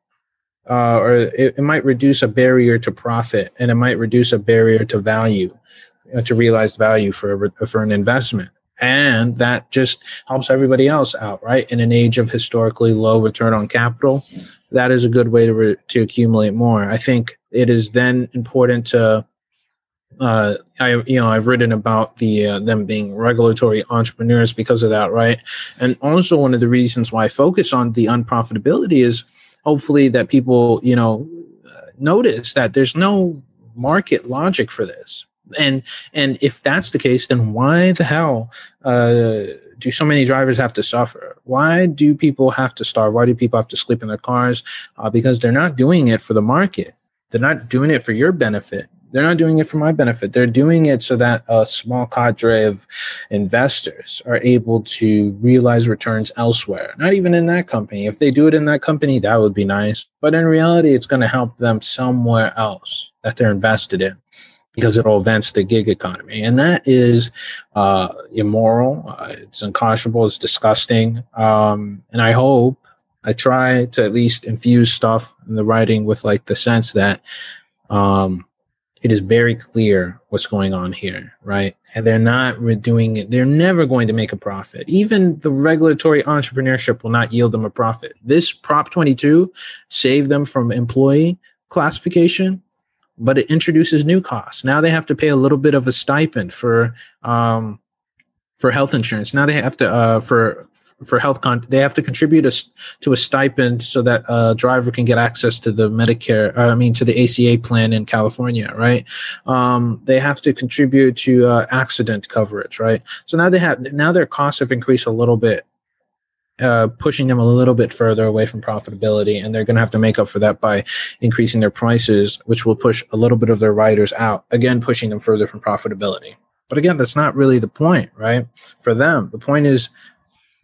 Speaker 7: uh, or it, it, might reduce a barrier to profit and it might reduce a barrier to value uh, to realized value for a, for an investment. And that just helps everybody else out right? In an age of historically low return on capital that is a good way to re- to accumulate more. I think it is then important to uh, I you know I've written about the uh, them being regulatory entrepreneurs because of that, right? And also one of the reasons why I focus on the unprofitability is hopefully that people you know notice that there's no market logic for this. And and if that's the case then why the hell uh, do so many drivers have to suffer? Why do people have to starve? Why do people have to sleep in their cars? Uh, because they're not doing it for the market. They're not doing it for your benefit they're not doing it for my benefit. They're doing it so that a small cadre of investors are able to realize returns elsewhere, not even in that company. If they do it in that company, that would be nice. But in reality, it's going to help them somewhere else that they're invested in because it'll advance the gig economy. And that is uh, immoral. Uh, it's unconscionable. It's disgusting. Um, and I hope I try to at least infuse stuff in the writing with like the sense that um, it is very clear what's going on here, right? And they're not doing it. They're never going to make a profit. Even the regulatory entrepreneurship will not yield them a profit. This Prop 22 saved them from employee classification, but it introduces new costs. Now they have to pay a little bit of a stipend for um, for health insurance. Now they have to uh, for for health con they have to contribute a, to a stipend so that a driver can get access to the Medicare. Uh, I mean to the ACA plan in California, right? Um, they have to contribute to uh, accident coverage, right? So now they have now their costs have increased a little bit. Uh, pushing them a little bit further away from profitability, and they're going to have to make up for that by increasing their prices, which will push a little bit of their riders out, again pushing them further from profitability. But again, that's not really the point, right? For them, the point is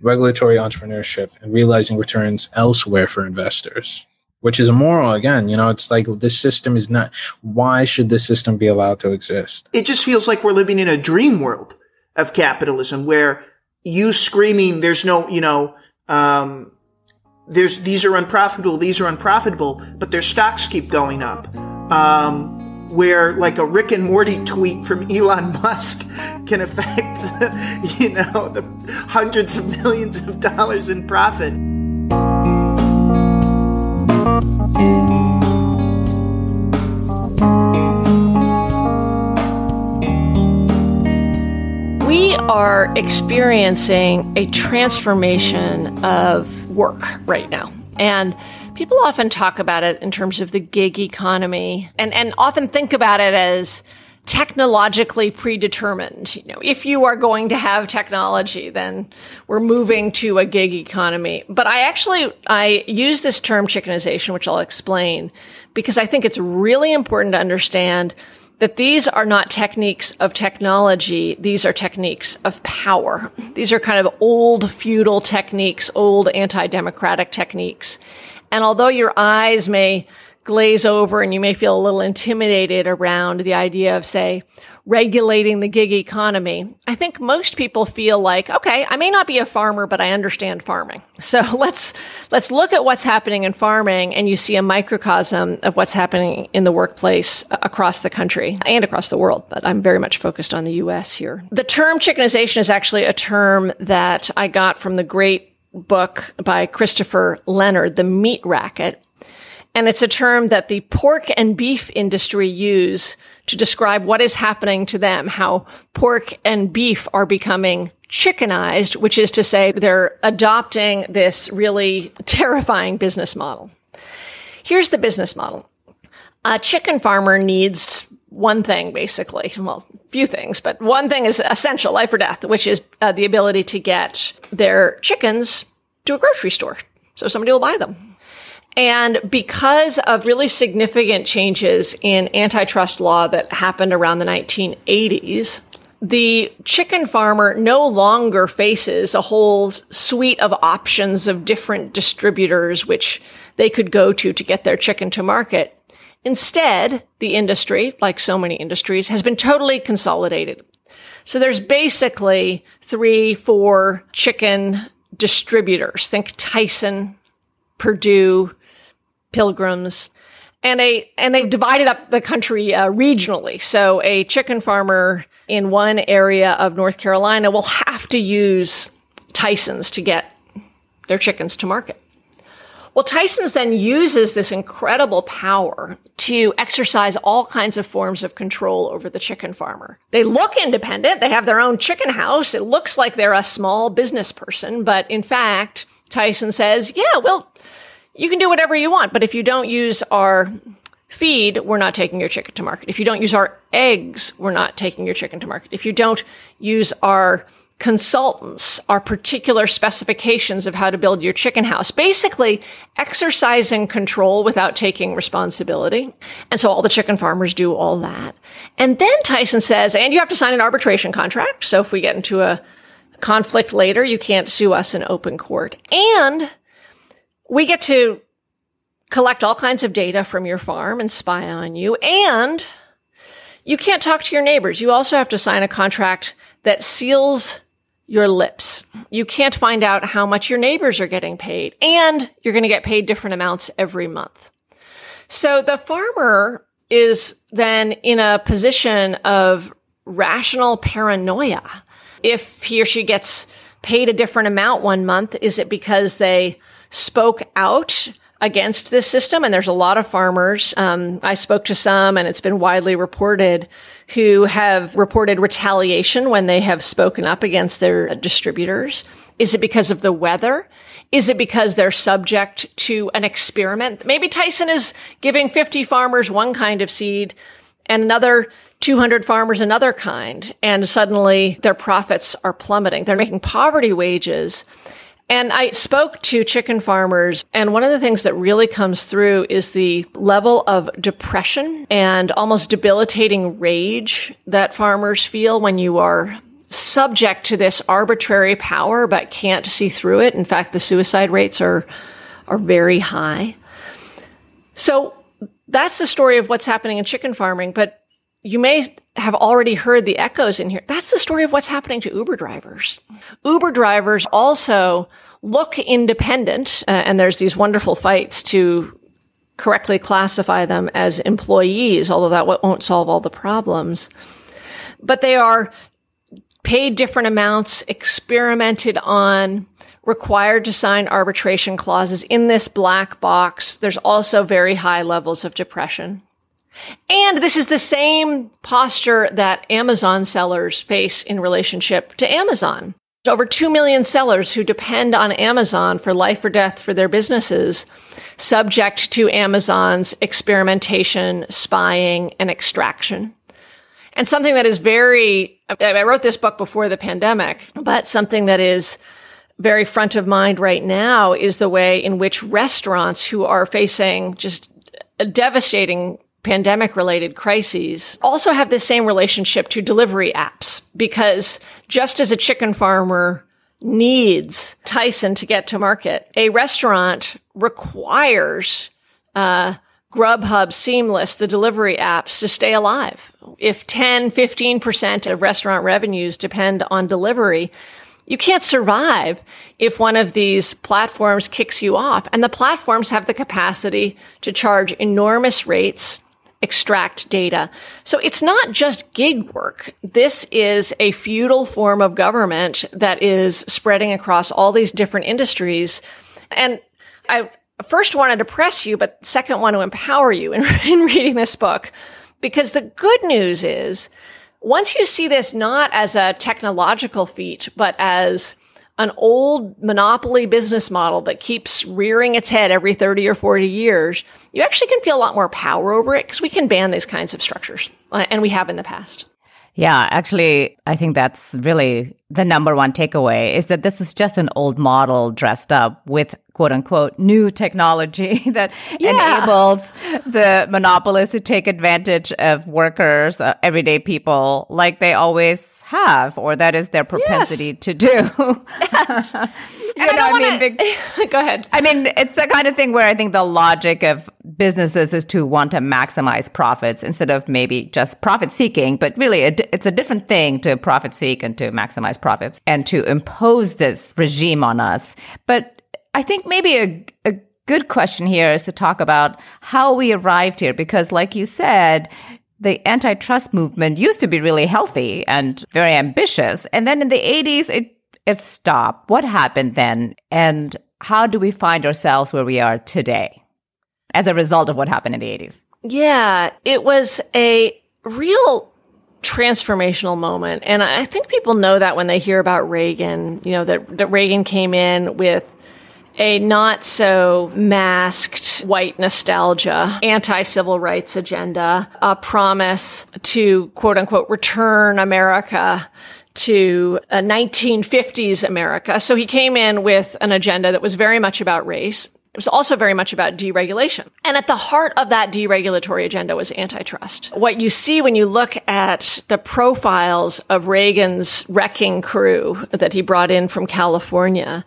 Speaker 7: regulatory entrepreneurship and realizing returns elsewhere for investors, which is immoral. Again, you know, it's like this system is not, why should this system be allowed to exist?
Speaker 13: It just feels like we're living in a dream world of capitalism where you screaming, there's no, you know, um, there's, these are unprofitable, these are unprofitable, but their stocks keep going up. Um, where like a Rick and Morty tweet from Elon Musk can affect, you know, the hundreds of millions of dollars in profit.
Speaker 14: We are experiencing a transformation of work right now. And People often talk about it in terms of the gig economy and, and often think about it as technologically predetermined. You know, if you are going to have technology, then we're moving to a gig economy. But I actually, I use this term chickenization, which I'll explain, because I think it's really important to understand that these are not techniques of technology. These are techniques of power. These are kind of old feudal techniques, old anti-democratic techniques. And although your eyes may glaze over and you may feel a little intimidated around the idea of, say, regulating the gig economy, I think most people feel like, okay, I may not be a farmer, but I understand farming. So let's, let's look at what's happening in farming and you see a microcosm of what's happening in the workplace across the country and across the world. But I'm very much focused on the US here. The term chickenization is actually a term that I got from the great book by Christopher Leonard, The Meat Racket. And it's a term that the pork and beef industry use to describe what is happening to them, how pork and beef are becoming chickenized, which is to say they're adopting this really terrifying business model. Here's the business model. A chicken farmer needs one thing basically. Well, few things, but one thing is essential, life or death, which is uh, the ability to get their chickens to a grocery store. So somebody will buy them. And because of really significant changes in antitrust law that happened around the 1980s, the chicken farmer no longer faces a whole suite of options of different distributors which they could go to to get their chicken to market. Instead, the industry, like so many industries, has been totally consolidated. So there's basically three, four chicken distributors. Think Tyson, Perdue, Pilgrims, and a and they've divided up the country uh, regionally. So a chicken farmer in one area of North Carolina will have to use Tyson's to get their chickens to market. Well, Tyson's then uses this incredible power to exercise all kinds of forms of control over the chicken farmer. They look independent. They have their own chicken house. It looks like they're a small business person, but in fact, Tyson says, yeah, well, you can do whatever you want, but if you don't use our feed, we're not taking your chicken to market. If you don't use our eggs, we're not taking your chicken to market. If you don't use our consultants are particular specifications of how to build your chicken house. Basically, exercising control without taking responsibility. And so all the chicken farmers do all that. And then Tyson says, and you have to sign an arbitration contract. So if we get into a conflict later, you can't sue us in open court. And we get to collect all kinds of data from your farm and spy on you. And you can't talk to your neighbors. You also have to sign a contract that seals your lips. You can't find out how much your neighbors are getting paid, and you're going to get paid different amounts every month. So the farmer is then in a position of rational paranoia. If he or she gets paid a different amount one month, is it because they spoke out against this system? And there's a lot of farmers. Um, I spoke to some, and it's been widely reported who have reported retaliation when they have spoken up against their distributors. Is it because of the weather? Is it because they're subject to an experiment? Maybe Tyson is giving 50 farmers one kind of seed and another 200 farmers another kind. And suddenly their profits are plummeting. They're making poverty wages. And I spoke to chicken farmers, and one of the things that really comes through is the level of depression and almost debilitating rage that farmers feel when you are subject to this arbitrary power but can't see through it. In fact, the suicide rates are are very high. So that's the story of what's happening in chicken farming, but you may have already heard the echoes in here. That's the story of what's happening to Uber drivers. Uber drivers also look independent, uh, and there's these wonderful fights to correctly classify them as employees, although that won't solve all the problems. But they are paid different amounts, experimented on, required to sign arbitration clauses in this black box. There's also very high levels of depression. And this is the same posture that Amazon sellers face in relationship to Amazon. Over 2 million sellers who depend on Amazon for life or death for their businesses, subject to Amazon's experimentation, spying, and extraction. And something that is very, I wrote this book before the pandemic, but something that is very front of mind right now is the way in which restaurants who are facing just a devastating pandemic related crises also have the same relationship to delivery apps because just as a chicken farmer needs Tyson to get to market, a restaurant requires uh, Grubhub, Seamless, the delivery apps to stay alive. If 10, 15% of restaurant revenues depend on delivery, you can't survive if one of these platforms kicks you off. And the platforms have the capacity to charge enormous rates, extract data. So it's not just gig work. This is a feudal form of government that is spreading across all these different industries. And I, first want to depress you, but second want to empower you in, in reading this book. Because the good news is once you see this not as a technological feat, but as an old monopoly business model that keeps rearing its head every 30 or 40 years, you actually can feel a lot more power over it because we can ban these kinds of structures. Uh, and we have in the past.
Speaker 15: Yeah, actually, I think that's really the number one takeaway is that this is just an old model dressed up with quote unquote new technology that yeah. enables the monopolists to take advantage of workers, uh, everyday people, like they always have, or that is their propensity yes. to do.
Speaker 14: yes. you know, I, I mean, big, go ahead.
Speaker 15: I mean, it's the kind of thing where I think the logic of businesses is to want to maximize profits instead of maybe just profit seeking, but really it's a different thing to profit seek and to maximize profits and to impose this regime on us. But I think maybe a, a good question here is to talk about how we arrived here, because like you said, the antitrust movement used to be really healthy and very ambitious. And then in the 80s, it, it stopped. What happened then? And how do we find ourselves where we are today as a result of what happened in the 80s?
Speaker 14: Yeah, it was a real transformational moment. And I think people know that when they hear about Reagan, you know, that, that Reagan came in with a not so masked white nostalgia, anti civil rights agenda, a promise to quote unquote return America to a 1950s America. So he came in with an agenda that was very much about race. It was also very much about deregulation. And at the heart of that deregulatory agenda was antitrust. What you see when you look at the profiles of Reagan's wrecking crew that he brought in from California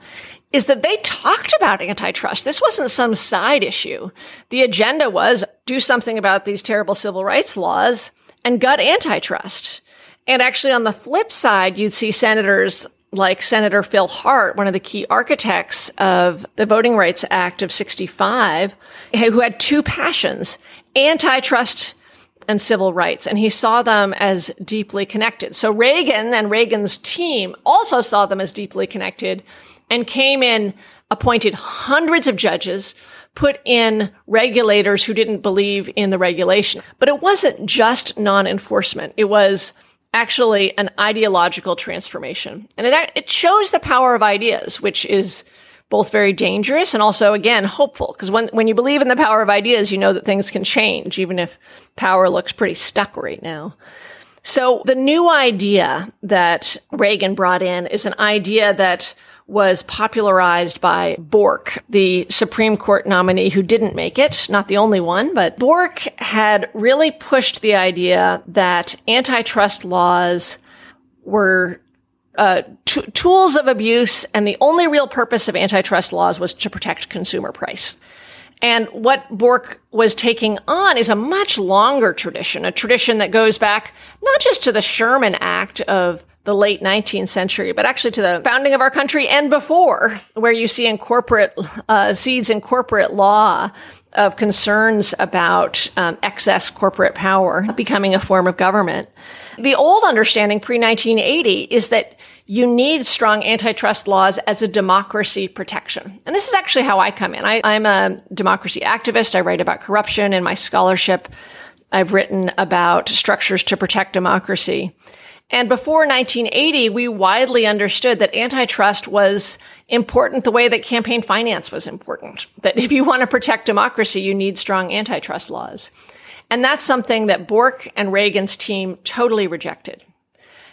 Speaker 14: is that they talked about antitrust. This wasn't some side issue. The agenda was do something about these terrible civil rights laws and gut antitrust. And actually, on the flip side, you'd see senators like Senator Phil Hart, one of the key architects of the Voting Rights Act of 65, who had two passions antitrust and civil rights. And he saw them as deeply connected. So Reagan and Reagan's team also saw them as deeply connected and came in, appointed hundreds of judges, put in regulators who didn't believe in the regulation. But it wasn't just non-enforcement. It was actually an ideological transformation. And it, it shows the power of ideas, which is both very dangerous and also, again, hopeful. Because when, when you believe in the power of ideas, you know that things can change, even if power looks pretty stuck right now. So the new idea that Reagan brought in is an idea that was popularized by Bork, the Supreme Court nominee who didn't make it, not the only one, but Bork had really pushed the idea that antitrust laws were uh, t- tools of abuse, and the only real purpose of antitrust laws was to protect consumer price. And what Bork was taking on is a much longer tradition, a tradition that goes back not just to the Sherman Act of the late 19th century, but actually to the founding of our country and before, where you see in corporate uh, seeds in corporate law of concerns about um, excess corporate power becoming a form of government. The old understanding pre 1980 is that you need strong antitrust laws as a democracy protection. And this is actually how I come in. I, I'm a democracy activist. I write about corruption in my scholarship. I've written about structures to protect democracy. And before 1980, we widely understood that antitrust was important the way that campaign finance was important. That if you want to protect democracy, you need strong antitrust laws. And that's something that Bork and Reagan's team totally rejected.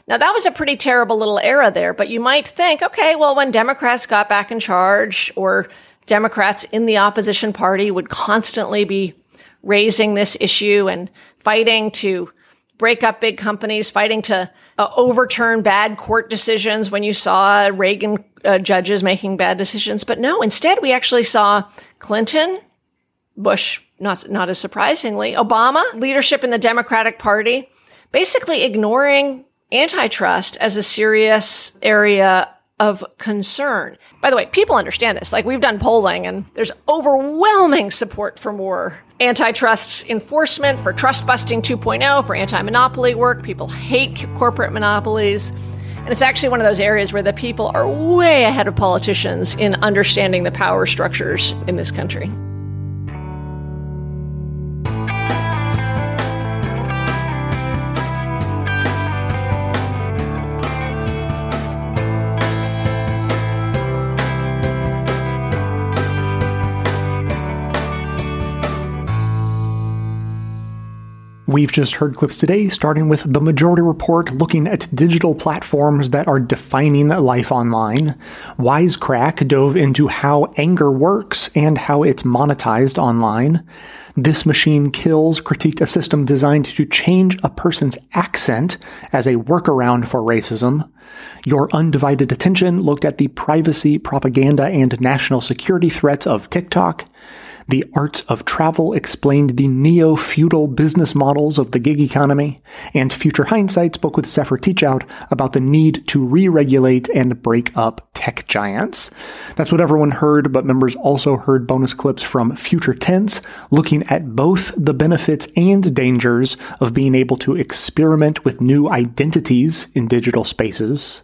Speaker 14: Now that was a pretty terrible little era there, but you might think, okay, well, when Democrats got back in charge or Democrats in the opposition party would constantly be raising this issue and fighting to break up big companies, fighting to uh, overturn bad court decisions when you saw Reagan uh, judges making bad decisions. But no, instead we actually saw Clinton, Bush, not, not as surprisingly, Obama, leadership in the Democratic Party, basically ignoring antitrust as a serious area of concern. By the way, people understand this. Like we've done polling and there's overwhelming support for more antitrust enforcement, for trust busting 2.0, for anti-monopoly work. People hate corporate monopolies. And it's actually one of those areas where the people are way ahead of politicians in understanding the power structures in this country.
Speaker 1: We've just heard clips today, starting with the Majority Report looking at digital platforms that are defining life online. Wisecrack dove into how anger works and how it's monetized online. This Machine Kills critiqued a system designed to change a person's accent as a workaround for racism. Your Undivided Attention looked at the privacy, propaganda, and national security threats of TikTok. The Arts of Travel explained the neo feudal business models of the gig economy, and Future Hindsight spoke with Zephyr Teachout about the need to re regulate and break up tech giants. That's what everyone heard, but members also heard bonus clips from Future Tense looking at both the benefits and dangers of being able to experiment with new identities in digital spaces.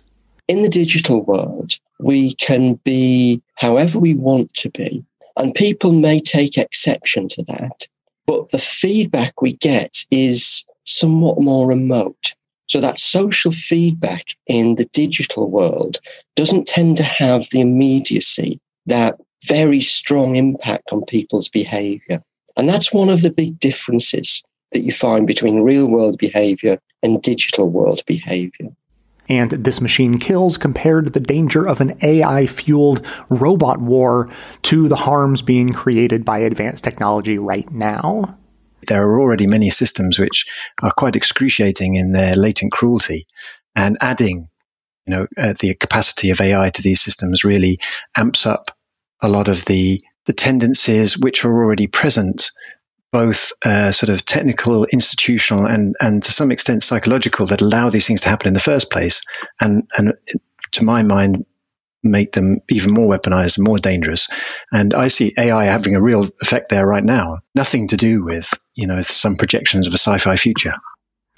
Speaker 16: In the digital world, we can be however we want to be and people may take exception to that, but the feedback we get is somewhat more remote. So that social feedback in the digital world doesn't tend to have the immediacy, that very strong impact on people's behavior. And that's one of the big differences that you find between real world behavior and digital world behavior
Speaker 1: and This Machine Kills compared the danger of an AI fueled robot war to the harms being created by advanced technology right now.
Speaker 17: There are already many systems which are quite excruciating in their latent cruelty, and adding you know, uh, the capacity of AI to these systems really amps up a lot of the the tendencies which are already present both uh, sort of technical, institutional, and and to some extent psychological that allow these things to happen in the first place. And and to my mind, make them even more weaponized and more dangerous. And I see AI having a real effect there right now. Nothing to do with, you know, some projections of a sci-fi future.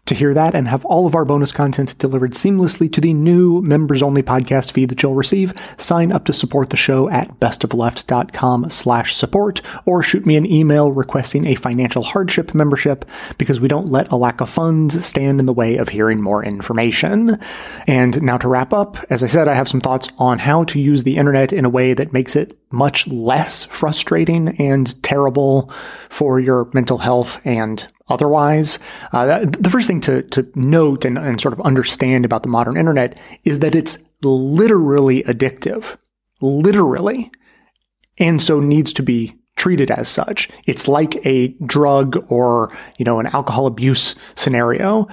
Speaker 1: To hear that and have all of our bonus content delivered seamlessly to the new members only podcast feed that you'll receive, sign up to support the show at bestofleft.com slash support or shoot me an email requesting a financial hardship membership because we don't let a lack of funds stand in the way of hearing more information. And now to wrap up, as I said, I have some thoughts on how to use the internet in a way that makes it much less frustrating and terrible for your mental health and otherwise. Uh, the first thing to, to note and, and sort of understand about the modern internet is that it's literally addictive. Literally. And so needs to be treated as such. It's like a drug or, you know, an alcohol abuse scenario.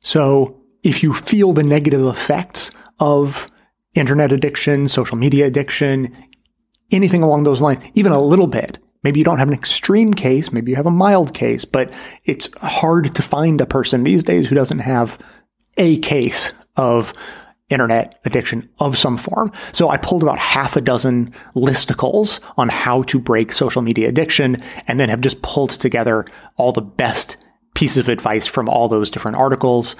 Speaker 1: So if you feel the negative effects of internet addiction, social media addiction, anything along those lines, even a little bit, Maybe you don't have an extreme case, maybe you have a mild case, but it's hard to find a person these days who doesn't have a case of internet addiction of some form. So I pulled about half a dozen listicles on how to break social media addiction and then have just pulled together all the best pieces of advice from all those different articles.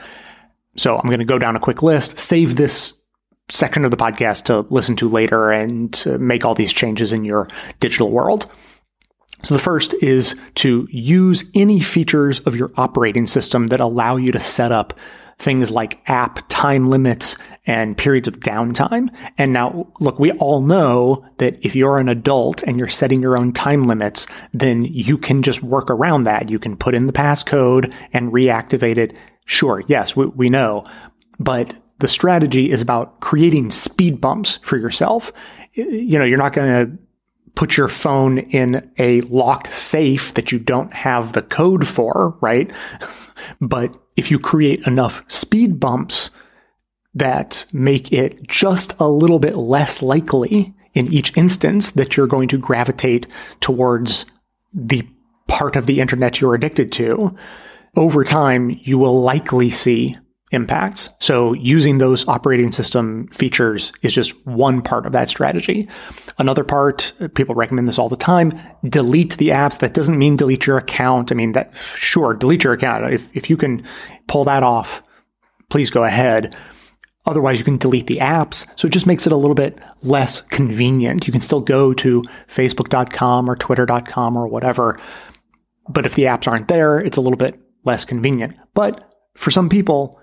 Speaker 1: So I'm going to go down a quick list, save this section of the podcast to listen to later and make all these changes in your digital world. So the first is to use any features of your operating system that allow you to set up things like app time limits and periods of downtime. And now, look, we all know that if you're an adult and you're setting your own time limits, then you can just work around that. You can put in the passcode and reactivate it. Sure, yes, we, we know. But the strategy is about creating speed bumps for yourself. You know, you're not going to put your phone in a locked safe that you don't have the code for, right? but if you create enough speed bumps that make it just a little bit less likely in each instance that you're going to gravitate towards the part of the internet you're addicted to, over time, you will likely see impacts. So using those operating system features is just one part of that strategy. Another part, people recommend this all the time, delete the apps. That doesn't mean delete your account. I mean that sure, delete your account. If if you can pull that off, please go ahead. Otherwise, you can delete the apps. So it just makes it a little bit less convenient. You can still go to facebook.com or twitter.com or whatever. But if the apps aren't there, it's a little bit less convenient. But for some people,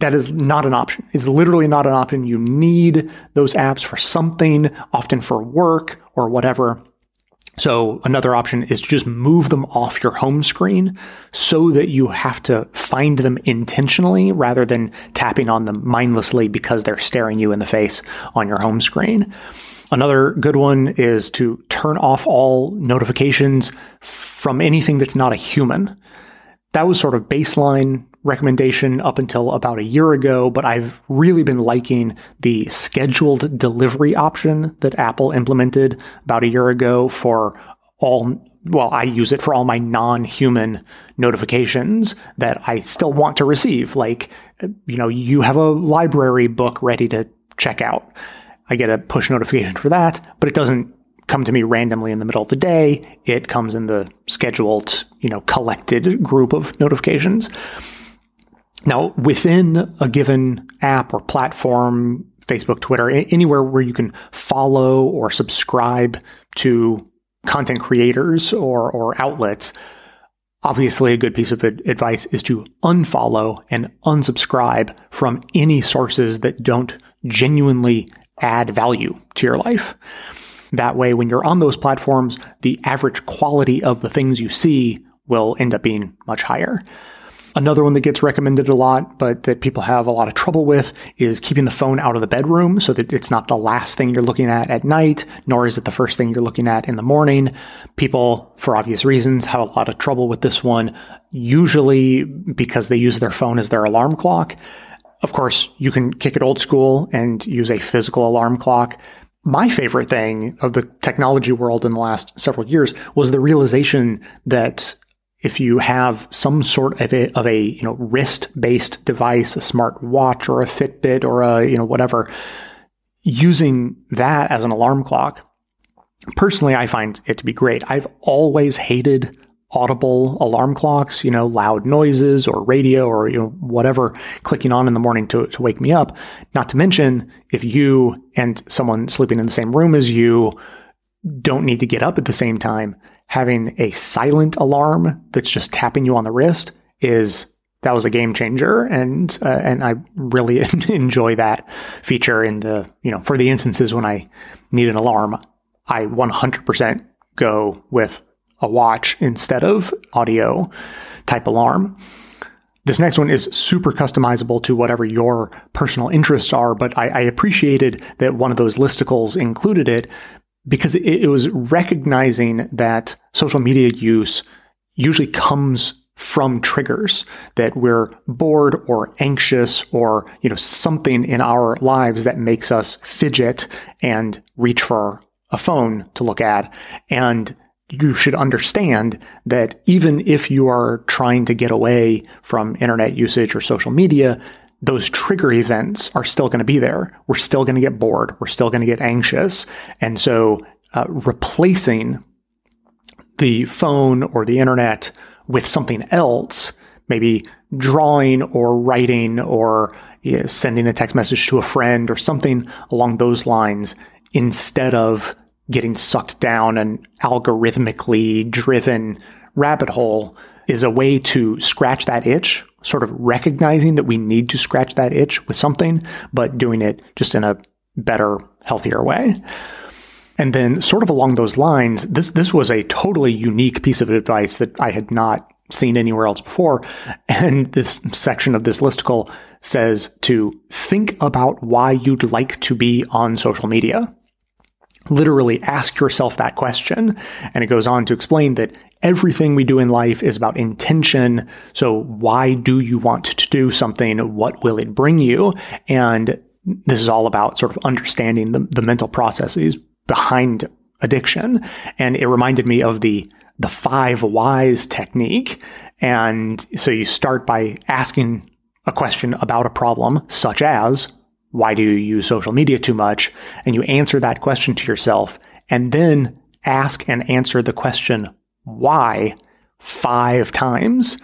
Speaker 1: that is not an option. It's literally not an option. You need those apps for something, often for work or whatever. So another option is to just move them off your home screen so that you have to find them intentionally rather than tapping on them mindlessly because they're staring you in the face on your home screen. Another good one is to turn off all notifications from anything that's not a human. That was sort of baseline recommendation up until about a year ago, but I've really been liking the scheduled delivery option that Apple implemented about a year ago for all well, I use it for all my non-human notifications that I still want to receive. Like, you know, you have a library book ready to check out. I get a push notification for that, but it doesn't come to me randomly in the middle of the day. It comes in the scheduled, you know, collected group of notifications. Now, within a given app or platform, Facebook, Twitter, anywhere where you can follow or subscribe to content creators or, or outlets, obviously a good piece of advice is to unfollow and unsubscribe from any sources that don't genuinely add value to your life. That way, when you're on those platforms, the average quality of the things you see will end up being much higher. Another one that gets recommended a lot, but that people have a lot of trouble with is keeping the phone out of the bedroom so that it's not the last thing you're looking at at night, nor is it the first thing you're looking at in the morning. People, for obvious reasons, have a lot of trouble with this one, usually because they use their phone as their alarm clock. Of course, you can kick it old school and use a physical alarm clock. My favorite thing of the technology world in the last several years was the realization that if you have some sort of a, of a you know wrist based device, a smart watch or a Fitbit or a you know whatever, using that as an alarm clock, personally, I find it to be great. I've always hated audible alarm clocks, you know, loud noises or radio or, you know, whatever clicking on in the morning to, to wake me up. Not to mention, if you and someone sleeping in the same room as you don't need to get up at the same time, having a silent alarm that's just tapping you on the wrist is that was a game changer and uh, and I really enjoy that feature in the you know for the instances when I need an alarm I 100% go with a watch instead of audio type alarm. This next one is super customizable to whatever your personal interests are, but I, I appreciated that one of those listicles included it because it, it was recognizing that social media use usually comes from triggers that we're bored or anxious or you know something in our lives that makes us fidget and reach for a phone to look at. And you should understand that even if you are trying to get away from internet usage or social media, those trigger events are still going to be there. We're still going to get bored. We're still going to get anxious. And so uh, replacing the phone or the internet with something else, maybe drawing or writing or you know, sending a text message to a friend or something along those lines instead of getting sucked down an algorithmically driven rabbit hole is a way to scratch that itch, sort of recognizing that we need to scratch that itch with something, but doing it just in a better, healthier way. And then sort of along those lines, this, this was a totally unique piece of advice that I had not seen anywhere else before. And this section of this listicle says to think about why you'd like to be on social media literally ask yourself that question. And it goes on to explain that everything we do in life is about intention. So why do you want to do something? What will it bring you? And this is all about sort of understanding the, the mental processes behind addiction. And it reminded me of the, the five whys technique. And so you start by asking a question about a problem, such as, why do you use social media too much? And you answer that question to yourself and then ask and answer the question, why five times.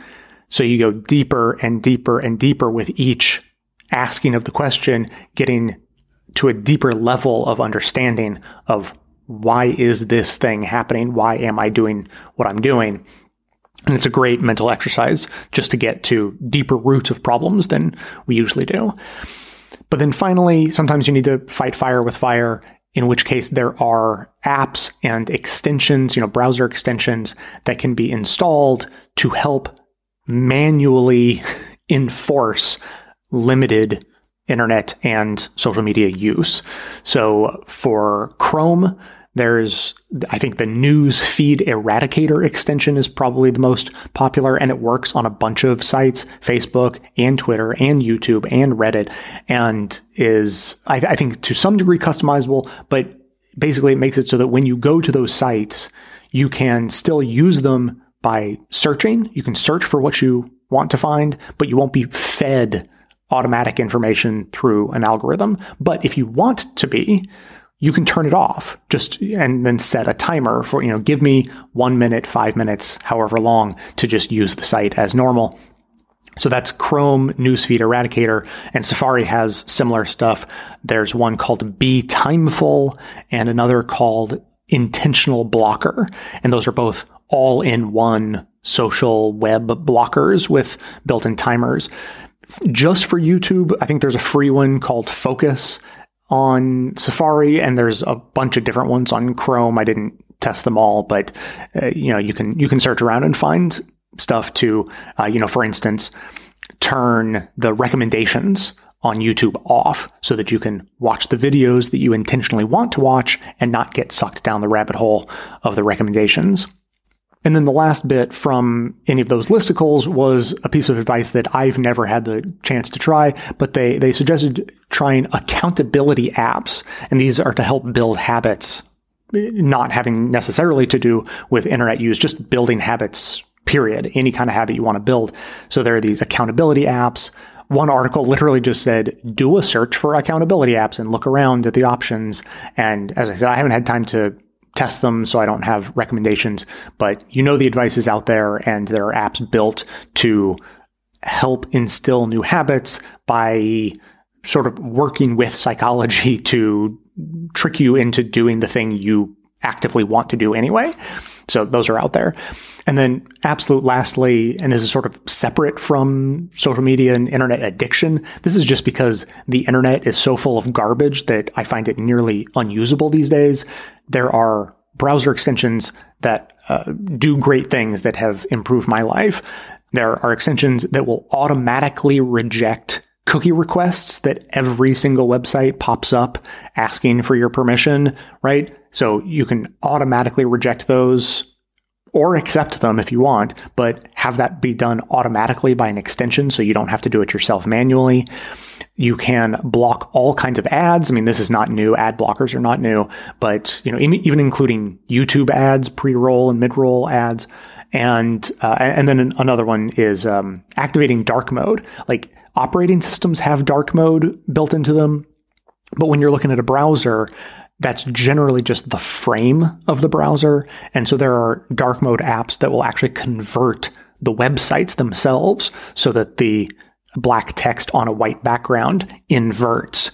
Speaker 1: So you go deeper and deeper and deeper with each asking of the question, getting to a deeper level of understanding of why is this thing happening? Why am I doing what I'm doing? And it's a great mental exercise just to get to deeper roots of problems than we usually do. But then finally, sometimes you need to fight fire with fire, in which case there are apps and extensions, you know, browser extensions that can be installed to help manually enforce limited internet and social media use. So for Chrome, there's, I think the news feed eradicator extension is probably the most popular and it works on a bunch of sites, Facebook and Twitter and YouTube and Reddit and is, I, I think to some degree customizable, but basically it makes it so that when you go to those sites, you can still use them by searching. You can search for what you want to find, but you won't be fed automatic information through an algorithm. But if you want to be, you can turn it off just and then set a timer for, you know, give me one minute, five minutes, however long to just use the site as normal. So that's Chrome Newsfeed Eradicator, and Safari has similar stuff. There's one called Be Timeful and another called Intentional Blocker. And those are both all in one social web blockers with built in timers. Just for YouTube, I think there's a free one called Focus on Safari, and there's a bunch of different ones on Chrome. I didn't test them all, but uh, you know you can you can search around and find stuff to uh, you know for instance turn the recommendations on YouTube off so that you can watch the videos that you intentionally want to watch and not get sucked down the rabbit hole of the recommendations. And then the last bit from any of those listicles was a piece of advice that I've never had the chance to try, but they, they suggested trying accountability apps. And these are to help build habits, not having necessarily to do with internet use, just building habits, period. Any kind of habit you want to build. So there are these accountability apps. one article literally just said, do a search for accountability apps and look around at the options. And as I said, I haven't had time to test them, so I don't have recommendations, but you know the advice is out there and there are apps built to help instill new habits by sort of working with psychology to trick you into doing the thing you actively want to do anyway. So those are out there. And then absolute lastly, and this is sort of separate from social media and internet addiction. This is just because the internet is so full of garbage that I find it nearly unusable these days. There are browser extensions that uh, do great things that have improved my life. There are extensions that will automatically reject cookie requests that every single website pops up asking for your permission, right? So you can automatically reject those or accept them if you want, but have that be done automatically by an extension so you don't have to do it yourself manually. You can block all kinds of ads. I mean, this is not new. Ad blockers are not new, but you know, even including YouTube ads, pre-roll and mid-roll ads, and uh, and then another one is um, activating dark mode. Like operating systems have dark mode built into them, but when you're looking at a browser, that's generally just the frame of the browser. And so there are dark mode apps that will actually convert the websites themselves so that the black text on a white background inverts.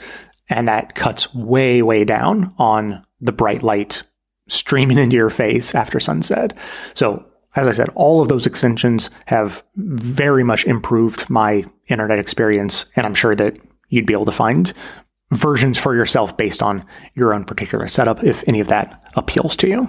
Speaker 1: And that cuts way, way down on the bright light streaming into your face after sunset. So as I said, all of those extensions have very much improved my internet experience. And I'm sure that you'd be able to find versions for yourself based on your own particular setup if any of that appeals to you.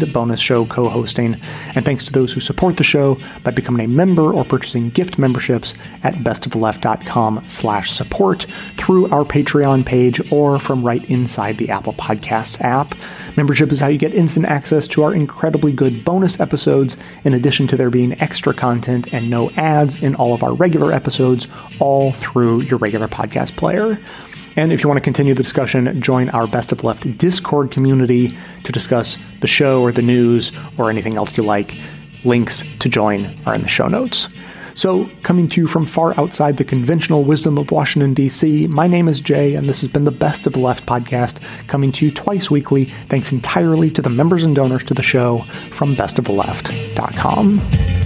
Speaker 1: and bonus show co-hosting. And thanks to those who support the show by becoming a member or purchasing gift memberships at bestoftheleft.com slash support through our Patreon page or from right inside the Apple Podcasts app. Membership is how you get instant access to our incredibly good bonus episodes, in addition to there being extra content and no ads in all of our regular episodes, all through your regular podcast player. And if you want to continue the discussion, join our Best of Left Discord community to discuss the show or the news or anything else you like. Links to join are in the show notes. So, coming to you from far outside the conventional wisdom of Washington, D.C., my name is Jay, and this has been the Best of the Left podcast, coming to you twice weekly, thanks entirely to the members and donors to the show from bestoftheleft.com.